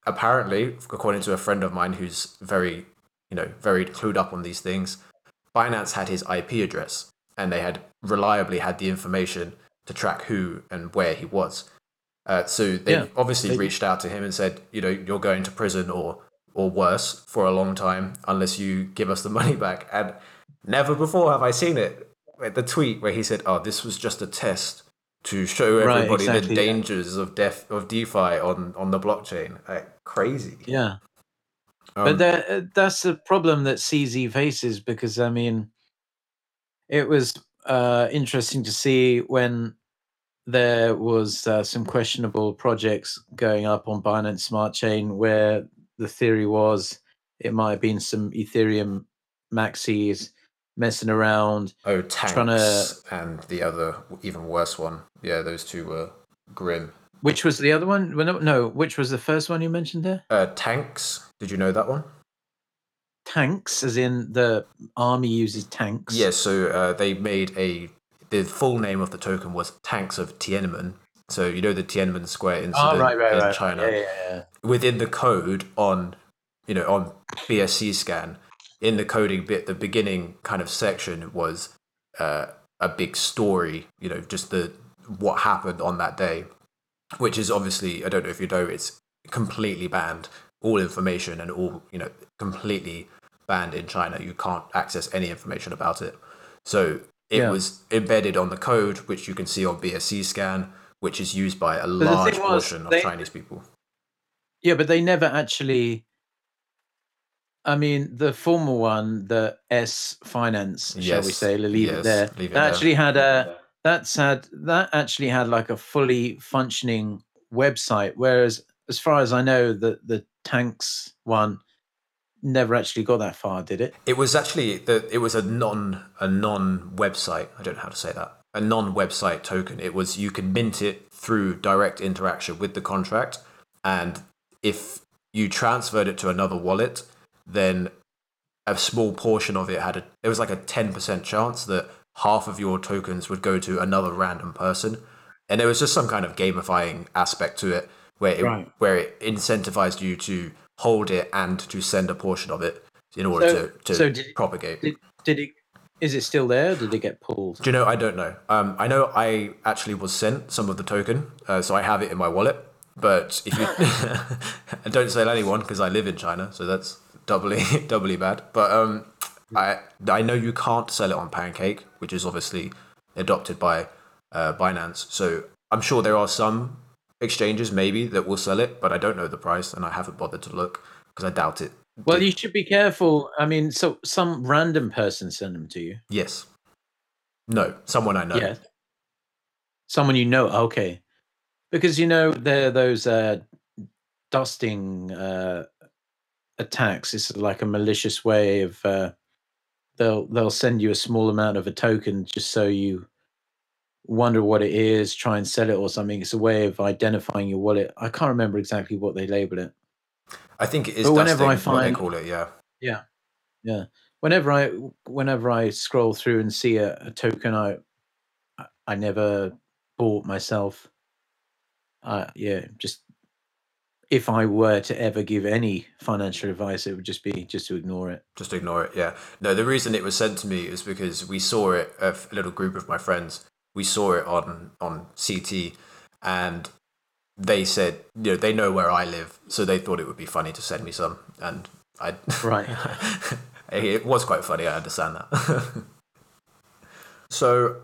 apparently, according to a friend of mine who's very, you know, very clued up on these things, Binance had his IP address and they had reliably had the information to track who and where he was. Uh, so they Yeah, obviously they- reached out to him and said, you know, you're going to prison or or worse for a long time unless you give us the money back. And never before have I seen it. The tweet where he said, "Oh, this was just a test to show Right, everybody exactly, the yeah. dangers of def of DeFi on on the blockchain." Like, crazy. Yeah. Um, but that, uh, that's the problem that CZ faces because I mean, it was uh, interesting to see when there was uh, some questionable projects going up on Binance Smart Chain where the theory was it might have been some Ethereum maxis messing around. oh, tanks tryna- and the other even worse one. Yeah, those two were grim. Which was the other one? No, no, which was the first one you mentioned there? Uh, tanks. Did you know that one? tanks, as in the army uses tanks. Yes, so uh, they made a. The full name of the token was Tanks of Tiananmen. So you know the Tiananmen Square incident Oh, right, right, in right. China. Yeah, yeah, yeah. Within the code on, you know, on BSC scan, in the coding bit, the beginning kind of section was uh, a big story. You know, just the what happened on that day, which is obviously I don't know if you know it's completely banned. All information and all you know completely banned in China. You can't access any information about it. So it Yeah. was embedded on the code, which you can see on BSC scan, which is used by a large thing was, portion of Chinese people. Yeah, but they never actually. I mean, the former one, the S Finance, shall we say, leave yes, it there. leave it that there. actually had a that's had that actually had like a fully functioning website, whereas as far as I know, the the tanks one never actually got that far, did it? It was actually the it was a non a non website. I don't know how to say that. A non website token. It was you could mint it through direct interaction with the contract, and if you transferred it to another wallet, then a small portion of it had a it was like a ten percent chance that half of your tokens would go to another random person, and there was just some kind of gamifying aspect to it where it Right. where it incentivized you to hold it and to send a portion of it in order So- to, to so did- propagate. Did did it? Is it still there? Did it get pulled? Do you know? I don't know. Um, I know I actually was sent some of the token, uh, so I have it in my wallet. But if you don't tell anyone because I live in China, so that's doubly doubly bad. But um, I I know you can't sell it on Pancake, which is obviously adopted by uh, Binance. So I'm sure there are some exchanges maybe that will sell it, but I don't know the price, and I haven't bothered to look because I doubt it. Well, you should be careful. I mean, so some random person sent them to you. Yes. No, someone I know. Yeah. Someone you know. Okay. Because you know there are those uh, dusting uh, attacks. It's like a malicious way of uh, they'll they'll send you a small amount of a token just so you wonder what it is, try and sell it or something. It's a way of identifying your wallet. I can't remember exactly what they label it. I think it is. But whenever I dusting, what they find- call it, yeah. Yeah, yeah. Whenever I whenever I scroll through and see a, a token, I I- I never bought myself. Uh, yeah, just if I were to ever give any financial advice, it would just be just to ignore it. Just ignore it. Yeah. No, the reason it was sent to me is because we saw it. A little group of my friends. We saw it on on CT, and they said, you know, they know where I live, so they thought it would be funny to send me some, and I. Right. it was quite funny. I understand that. so,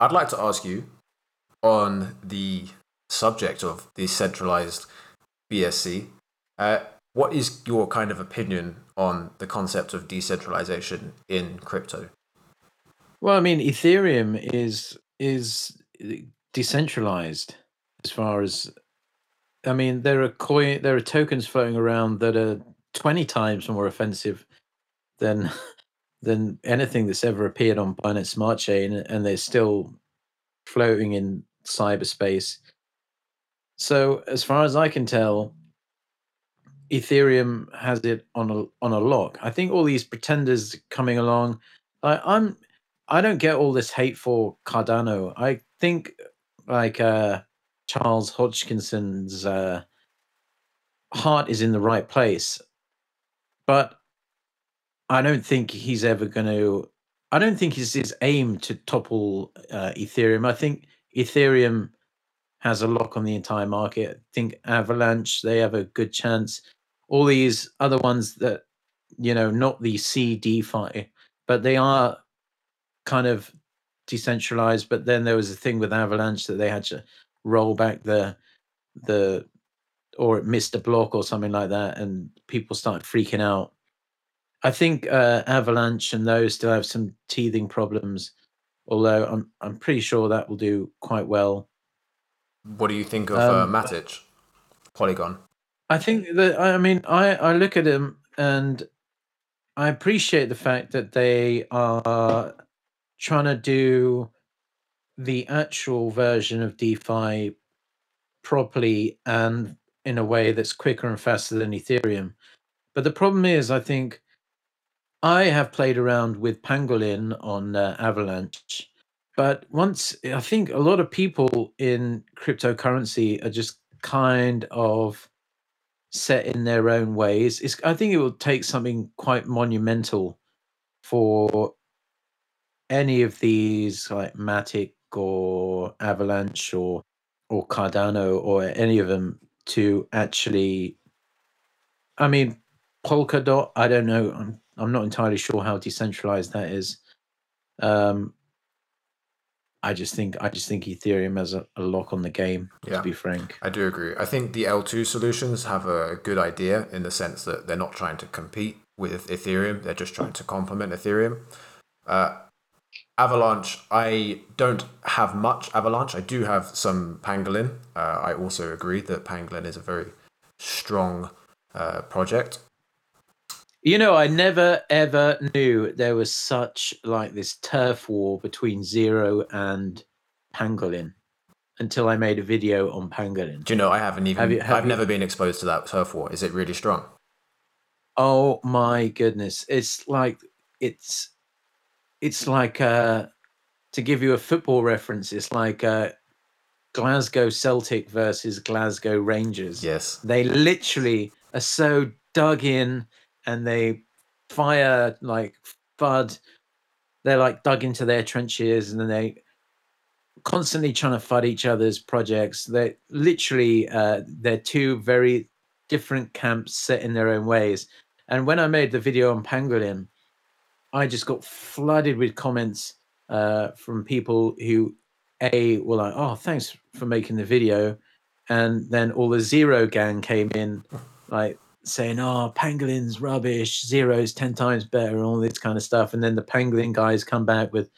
I'd like to ask you on the subject of the decentralized BSC. Uh, what is your kind of opinion on the concept of decentralization in crypto? Well, I mean, Ethereum is is decentralized as far as I mean, there are coin there are tokens floating around that are twenty times more offensive than than anything that's ever appeared on Binance Smart Chain, and they're still floating in cyberspace. So, as far as I can tell, Ethereum has it on a on a lock. I think all these pretenders coming along. I, I'm I don't get all this hate for Cardano. I think like uh Charles Hoskinson's uh heart is in the right place. But I don't think he's ever going to I don't think it's his aim to topple uh, Ethereum. I think Ethereum has a lock on the entire market. I think Avalanche, they have a good chance. All these other ones that, you know, not the C DeFi, but they are kind of decentralized. But then there was a thing with Avalanche that they had to roll back the the or it missed a block or something like that, and people started freaking out. I think uh, Avalanche and those still have some teething problems, although I'm I'm pretty sure that will do quite well. What do you think of uh, Um, Matic, Polygon? I think that I mean I I look at them and I appreciate the fact that they are trying to do the actual version of DeFi properly and in a way that's quicker and faster than Ethereum. But the problem is, I think I have played around with Pangolin on uh, Avalanche, but once I think a lot of people in cryptocurrency are just kind of set in their own ways. It's, I think it will take something quite monumental for any of these, like Matic or Avalanche or or Cardano or any of them, to actually. I mean, Polkadot. I don't know. I'm I'm not entirely sure how decentralized that is. Um, I just think I just think Ethereum has a, a lock on the game. Yeah, to be frank, I do agree. I think the L two solutions have a good idea in the sense that they're not trying to compete with Ethereum; they're just trying to complement Ethereum. Uh, Avalanche, I don't have much Avalanche. I do have some Pangolin. Uh, I also agree that Pangolin is a very strong uh, project. You know, I never ever knew there was such like this turf war between Zero and Pangolin until I made a video on Pangolin. Do you know I haven't even have you, have I've you, never been exposed to that turf war. Is it really strong? Oh my goodness. It's like it's it's like uh to give you a football reference, it's like uh Glasgow Celtic versus Glasgow Rangers. Yes. They literally are so dug in and they fire like FUD. They're like dug into their trenches and then they constantly trying to FUD each other's projects. They're literally uh, they're two very different camps set in their own ways. And when I made the video on Pangolin, I just got flooded with comments uh, from people who a were like, "Oh, thanks for making the video," and then all the zero gang came in, like saying, "Oh, Pangolin's rubbish. Zero's ten times better," and all this kind of stuff. And then the Pangolin guys come back with,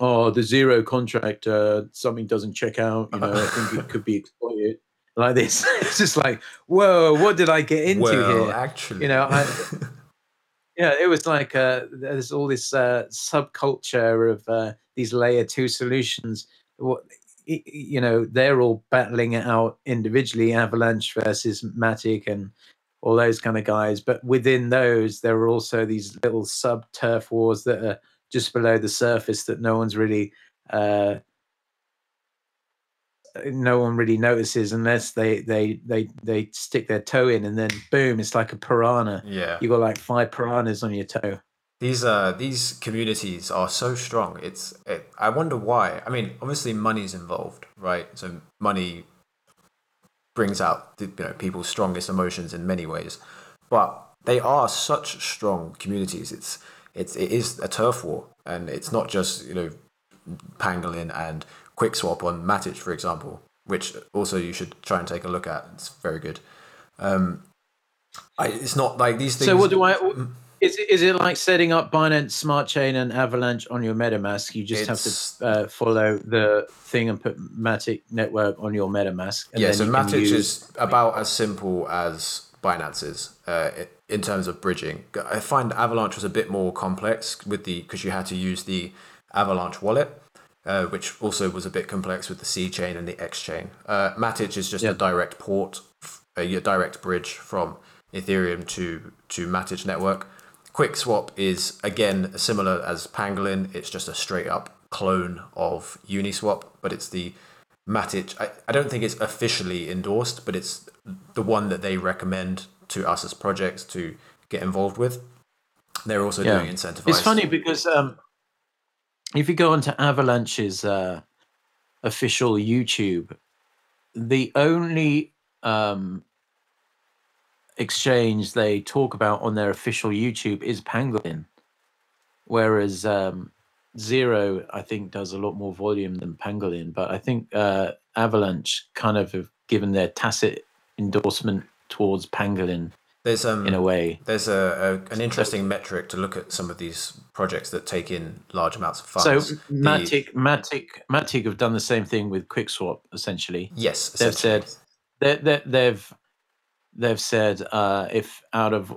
"Oh, the zero contract, uh, something doesn't check out. You know, I think it could be exploited." Like this, it's just like, whoa, what did I get into well, here? Actually, you know, I, yeah, it was like uh, there's all this uh, subculture of uh, these layer two solutions. What you know they're all battling it out individually avalanche versus matic and all those kind of guys but within those there are also these little sub turf wars that are just below the surface that no one's really uh, no one really notices unless they they they they stick their toe in and then boom it's like a piranha yeah you got like five piranhas on your toe these uh these communities are so strong. It's it, I wonder why. I mean, obviously money's involved, right? So money brings out the, you know people's strongest emotions in many ways, but they are such strong communities. It's it's it is a turf war, and it's not just you know Pangolin and QuickSwap on Matic, for example, which also you should try and take a look at. It's very good. Um, I, it's not like these things. So what do I? Mm. Is it, is it like setting up Binance Smart Chain and Avalanche on your MetaMask? You just have to uh, follow the thing and put Matic Network on your MetaMask. yeah, so Matic use... is about as simple as Binance is uh, in terms of bridging. I find Avalanche was a bit more complex with the because you had to use the Avalanche wallet. Uh, which also was a bit complex with the C chain and the X chain. Uh, Matic is just yep. a direct port, a, direct bridge from Ethereum to to Matic network. QuickSwap is again similar as Pangolin. It's just a straight up clone of Uniswap, but it's the Matic. I, I don't think it's officially endorsed, but it's the one that they recommend to us as projects to get involved with. They're also yeah. doing incentivized. It's funny because um, if you go onto Avalanche's uh, official YouTube, the only um, exchange they talk about on their official YouTube is Pangolin, whereas um, Zero I think does a lot more volume than Pangolin, but I think uh, Avalanche kind of have given their tacit endorsement towards Pangolin. There's um in a way. there's a, a an interesting so, metric to look at some of these projects that take in large amounts of funds. So Matic, the, Matic, Matic have done the same thing with QuickSwap essentially. Yes, they've said they, they, they've they've said uh, if out of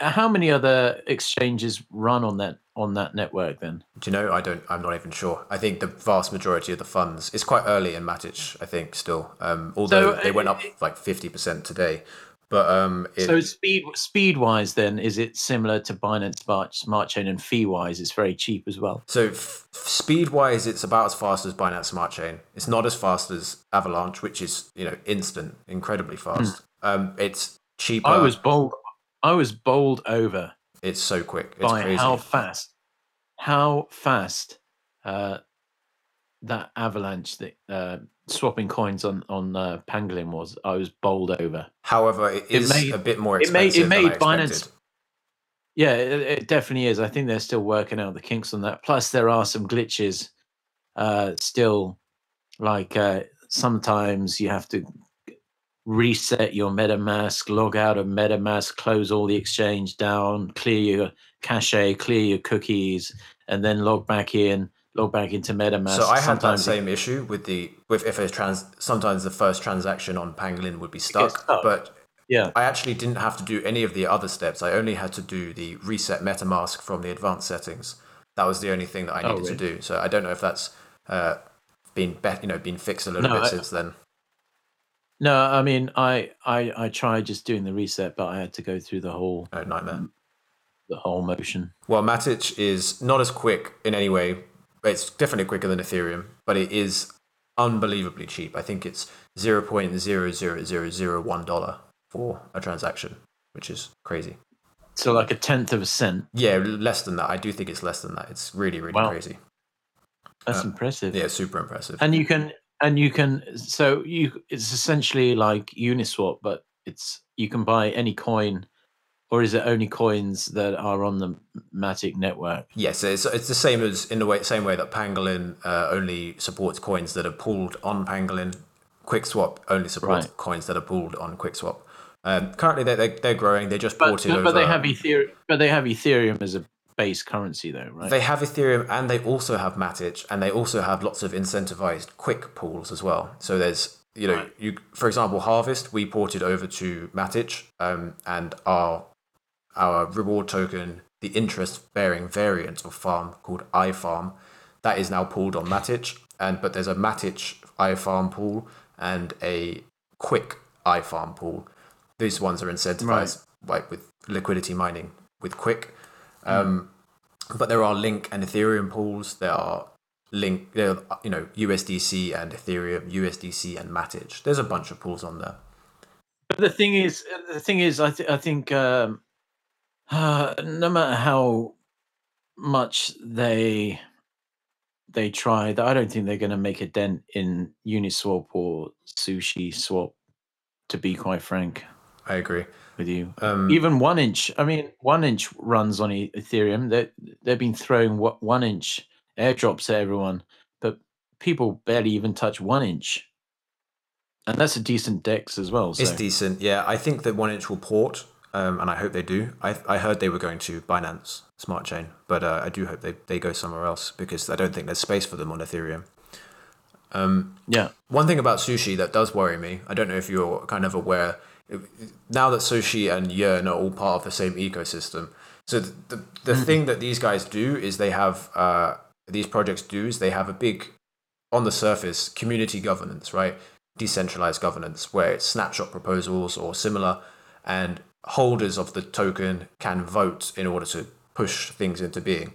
how many other exchanges run on that on that network then? Do you know? I don't i'm not even sure. I think the vast majority of the funds it's quite early in matic i think still. Um, although so, they went up like 50% today But um, it, So speed speed wise, then is it similar to Binance Smart Smart Chain and fee wise, it's very cheap as well. So f- speed wise, it's about as fast as Binance Smart Chain. It's not as fast as Avalanche, which is you know instant, incredibly fast. Um, it's cheaper. Hmm. I was bowled. I was bowled over It's so quick. It's by crazy. how fast, how fast uh, that avalanche, that uh, swapping coins on on uh, Pangolin was. I was bowled over. However, it It is made- a bit more it made- expensive it made than I Binance- Yeah, it, it definitely is. I think they're still working out the kinks on that. Plus, there are some glitches uh, still. Like uh, sometimes you have to reset your MetaMask, log out of MetaMask, close all the exchange down, clear your cache, clear your cookies, and then log back in, log back into MetaMask. So I had that Sometimes it- same issue with the with if a trans. Sometimes the first transaction on Pangolin would be stuck, stuck. but yeah, I actually didn't have to do any of the other steps. I only had to do the reset MetaMask from the advanced settings. That was the only thing that I Oh, needed to do. So I don't know if that's uh, been be- you know been fixed a little No, bit I- since then. no, I mean, I, I, I tried just doing the reset, but I had to go through the whole, Oh, nightmare. the whole motion. Well, Matic is not as quick in any way. It's definitely quicker than Ethereum, but it is unbelievably cheap. I think it's zero point zero zero zero zero one dollar for a transaction, which is crazy. So like a tenth of a cent. Yeah, less than that. I do think it's less than that. It's really, really Wow. crazy. That's Uh, impressive. Yeah, super impressive. and you can and you can so you it's essentially like uniswap but it's you can buy any coin or is it only coins that are on the matic network Yes, it's it's the same as in the way same way that Pangolin uh, only supports coins that are pooled on Pangolin. QuickSwap only supports Right. coins that are pooled on QuickSwap. Um, currently, they they they're growing. They just but, ported but, over. they have ethereum but they have ethereum as a base currency though right They have Ethereum and they also have Matic and they also have lots of incentivized quick pools as well. So there's you know Right. you for example Harvest we ported over to Matic um, and our our reward token the interest bearing variant of farm called iFarm that is now pooled on Matic and but there's a Matic iFarm pool and a quick iFarm pool. These ones are incentivized like with liquidity mining with quick. Um, but there are Link and Ethereum pools. There are Link, there are, you know, USDC and Ethereum, USDC and Matic. There's a bunch of pools on there. but the thing is the thing is i, th- I think um uh, no matter how much they they try that i don't think they're going to make a dent in uniswap or sushi swap to be quite frank I agree. with you Um, even one inch i mean one inch runs on ethereum they they've been throwing what one inch airdrops at everyone but people barely even touch one inch and that's a decent dex as well so It's decent. Yeah, I think that one inch will port, um, and I hope they do. I, I heard they were going to Binance Smart Chain, but uh, I do hope they, they go somewhere else because I don't think there's space for them on Ethereum. yeah One thing about sushi that does worry me, I don't know if you're kind of aware, now that sushi and yearn are all part of the same ecosystem. So the the, the thing that these guys do is they have uh, these projects do is they have a big, on the surface, community governance, right? Decentralized governance where it's snapshot proposals or similar, and holders of the token can vote in order to push things into being.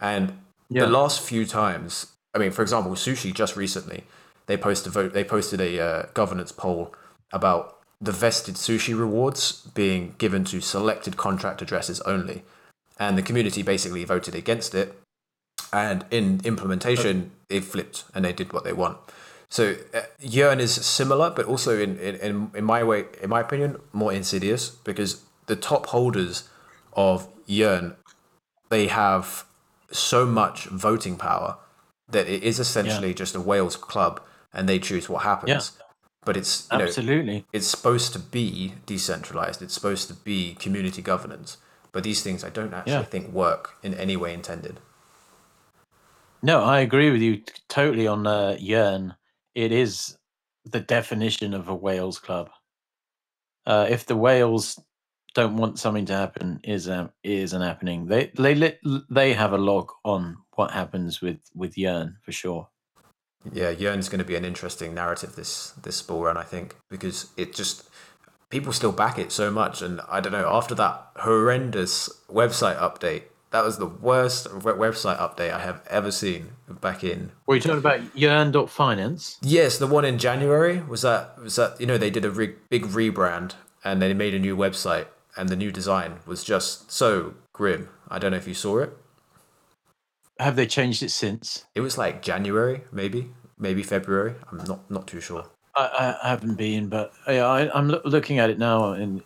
And Yeah. the last few times, I mean, for example, Sushi just recently, they posted a vote. They posted a uh, governance poll about the vested sushi rewards being given to selected contract addresses only, and the community basically voted against it. And in implementation, it flipped, and they did what they want. So uh, Yearn is similar, but also in, in, in, my way, in my opinion, more insidious because the top holders of Yearn, they have so much voting power that it is essentially just a whales club, and they choose what happens. Yeah. But it's you know absolutely it's supposed to be decentralized. It's supposed to be community governance. But these things I don't actually Yeah. think work in any way intended. No, I agree with you totally on uh, Yearn. It is the definition of a whales club. Uh, if the whales don't want something to happen, is um, isn't happening. They they they have a log on what happens with with Yearn for sure. Yeah, Yearn's going to be an interesting narrative this this bull run, I think, because it just people still back it so much. And I don't know, after that horrendous website update, that was the worst website update I have ever seen back in. Were you talking about Yearn.finance? Yes, the one in January was that was that you know they did a re- big rebrand and they made a new website and the new design was just so grim. I don't know if you saw it. Have they changed it since? It was like January, maybe, maybe February. I'm not not too sure. I, I haven't been, but yeah, I, am lo- looking at it now, and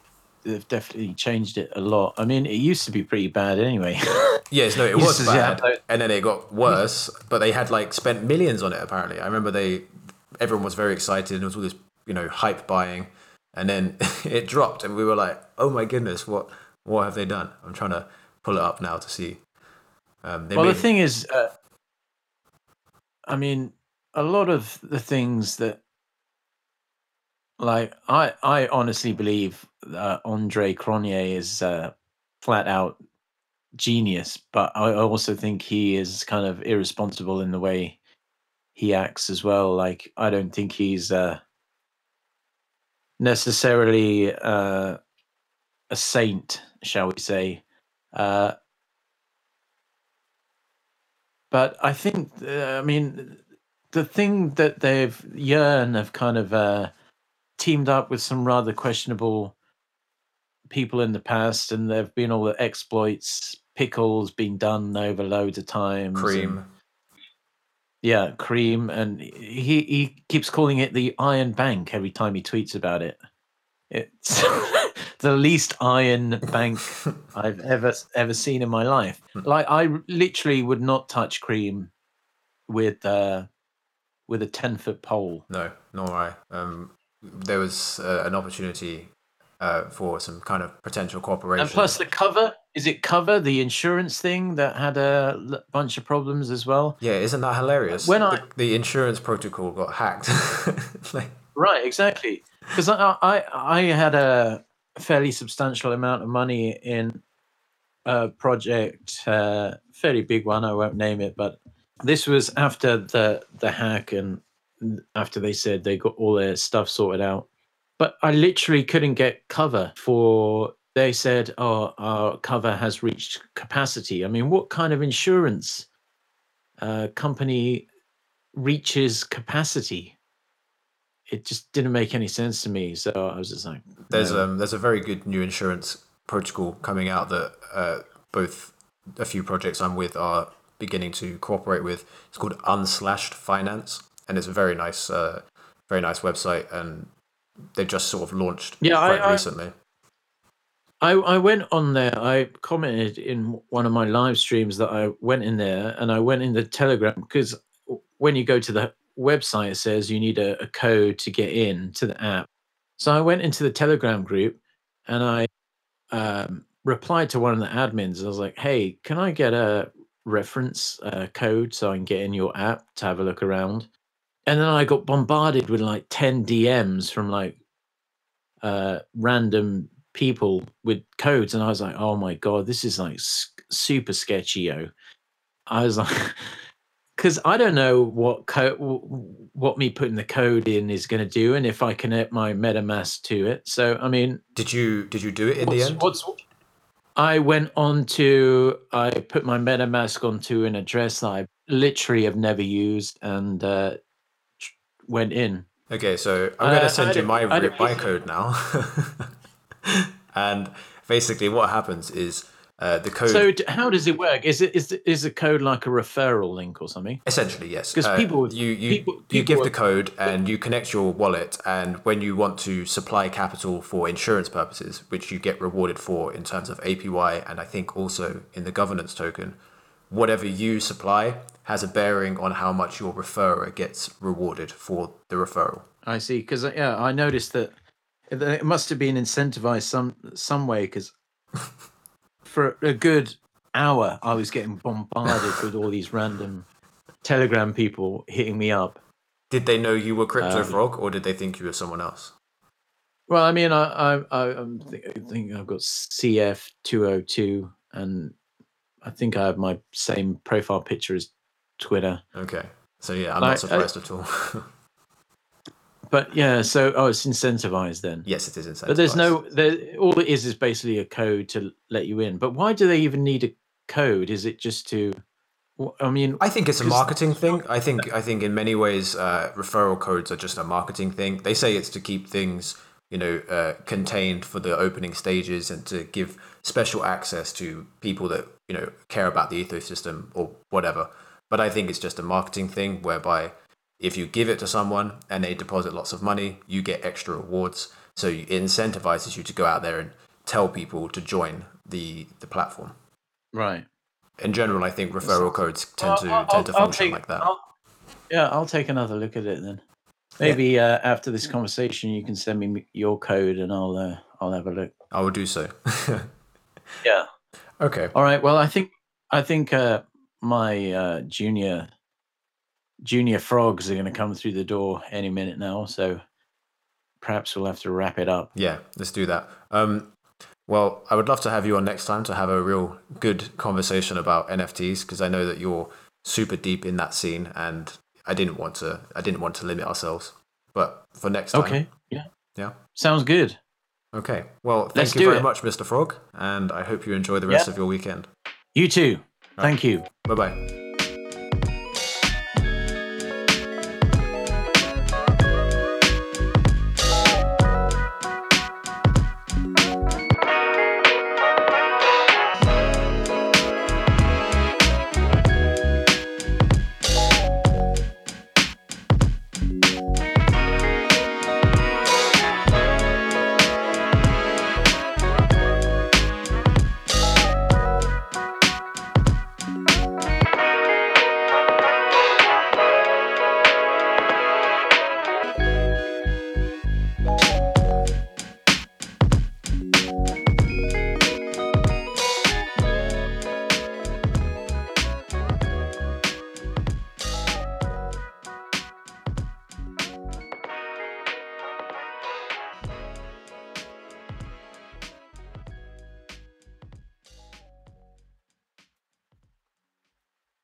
they've definitely changed it a lot. I mean, it used to be pretty bad anyway. yes, no, it was bad, and then it got worse. But they had like spent millions on it. Apparently, I remember they everyone was very excited. and There was all this you know hype buying, and then it dropped, and we were like, oh my goodness, what what have they done? I'm trying to pull it up now to see. Um, well, made... the thing is, uh, I mean, a lot of the things that like I, I honestly believe that Andre Cronje is uh, flat out genius, but I also think he is kind of irresponsible in the way he acts as well. Like I don't think he's uh, necessarily uh, a saint, shall we say? Uh, but I think, uh, I mean, the thing that they've Yearn have kind of uh, teamed up with some rather questionable people in the past, and there've been all the exploits. Pickles been done over loads of times. Cream. And, yeah, cream, and he he keeps calling it the Iron Bank every time he tweets about it. It's the least iron bank I've ever ever seen in my life. Hmm. Like I literally would not touch cream with uh with a ten foot pole. No, nor I. Um, there was uh, an opportunity uh, for some kind of potential cooperation. And plus the cover, is it cover the insurance thing that had a bunch of problems as well? Yeah, isn't that hilarious? When the, I the insurance protocol got hacked. like... Right, exactly. Because I, I I had a fairly substantial amount of money in a project, uh, fairly big one. I won't name it, but this was after the the hack and after they said they got all their stuff sorted out. But I literally couldn't get cover for. They said, "Oh, our cover has reached capacity." I mean, what kind of insurance uh, company reaches capacity? It just didn't make any sense to me. So I was just like, "There's no. um, there's a very good new insurance protocol coming out that uh, both a few projects I'm with are beginning to cooperate with. It's called Unslashed Finance, and it's a very nice, uh, very nice website, and they've just sort of launched yeah, quite I, recently. I, I went on there. I commented in one of my live streams that I went in there, and I went in the Telegram because when you go to the website, it says you need a, a code to get in to the app. So I went into the Telegram group, and I um, replied to one of the admins. I was like, "Hey, can I get a reference uh, code so I can get in your app to have a look around?" And then I got bombarded with like 10 DMs from like uh, random people with codes. And I was like, oh my God, this is like super sketchy. I was like, because I don't know what code, what me putting the code in is going to do, and if I connect my MetaMask to it. So, I mean, did you did you do it in the end? What's I went on to I put my MetaMask onto an address that I literally have never used, and uh, went in. Okay, so I'm going to uh, send you my my code now, and basically what happens is uh, the code. So how does it work? Is it is is the code like a referral link or something? Essentially, yes. Because uh, people you you people, you people give are, the code and you connect your wallet, and when you want to supply capital for insurance purposes, which you get rewarded for in terms of APY, and I think also in the governance token, whatever you supply has a bearing on how much your referrer gets rewarded for the referral. I see. Because uh, yeah, I noticed that it must have been incentivized some some way. Because for a good hour, I was getting bombarded with all these random Telegram people hitting me up. Did they know you were Crypto um, Frog, or did they think you were someone else? Well, I mean, I I, I, I think I've got CF two hundred two, and I think I have my same profile picture as Twitter. Okay. So yeah, I'm not surprised at all. but yeah, so oh, it's incentivized then. Yes, it is incentivized. But there's no there. All it is is basically a code to let you in. But why do they even need a code? Is it just to? I mean, I think it's a marketing thing. I think I think in many ways uh, referral codes are just a marketing thing. They say it's to keep things you know uh, contained for the opening stages and to give special access to people that you know care about the ecosystem or whatever. But I think it's just a marketing thing whereby if you give it to someone and they deposit lots of money, you get extra rewards. So it incentivizes you to go out there and tell people to join the the platform. right. In general, I think referral codes tend to I'll- tend to I'll function take- like that. I'll- yeah, I'll take another look at it then. Maybe uh, after this conversation, you can send me your code and I'll uh, I'll have a look. I will do so. Yeah. okay. All right. Well, I think I think uh, my uh, junior junior frogs are going to come through the door any minute now. So perhaps we'll have to wrap it up. Yeah, let's do that. Um, well, I would love to have you on next time to have a real good conversation about NFTs because I know that you're super deep in that scene, and I didn't want to. I didn't want to limit ourselves. But for next time, Okay. Yeah. Yeah. Sounds good. Okay. Well, thank Let's you very it. much, Mr. Frog, and I hope you enjoy the rest Yeah. of your weekend. You too. Thank you. Bye bye.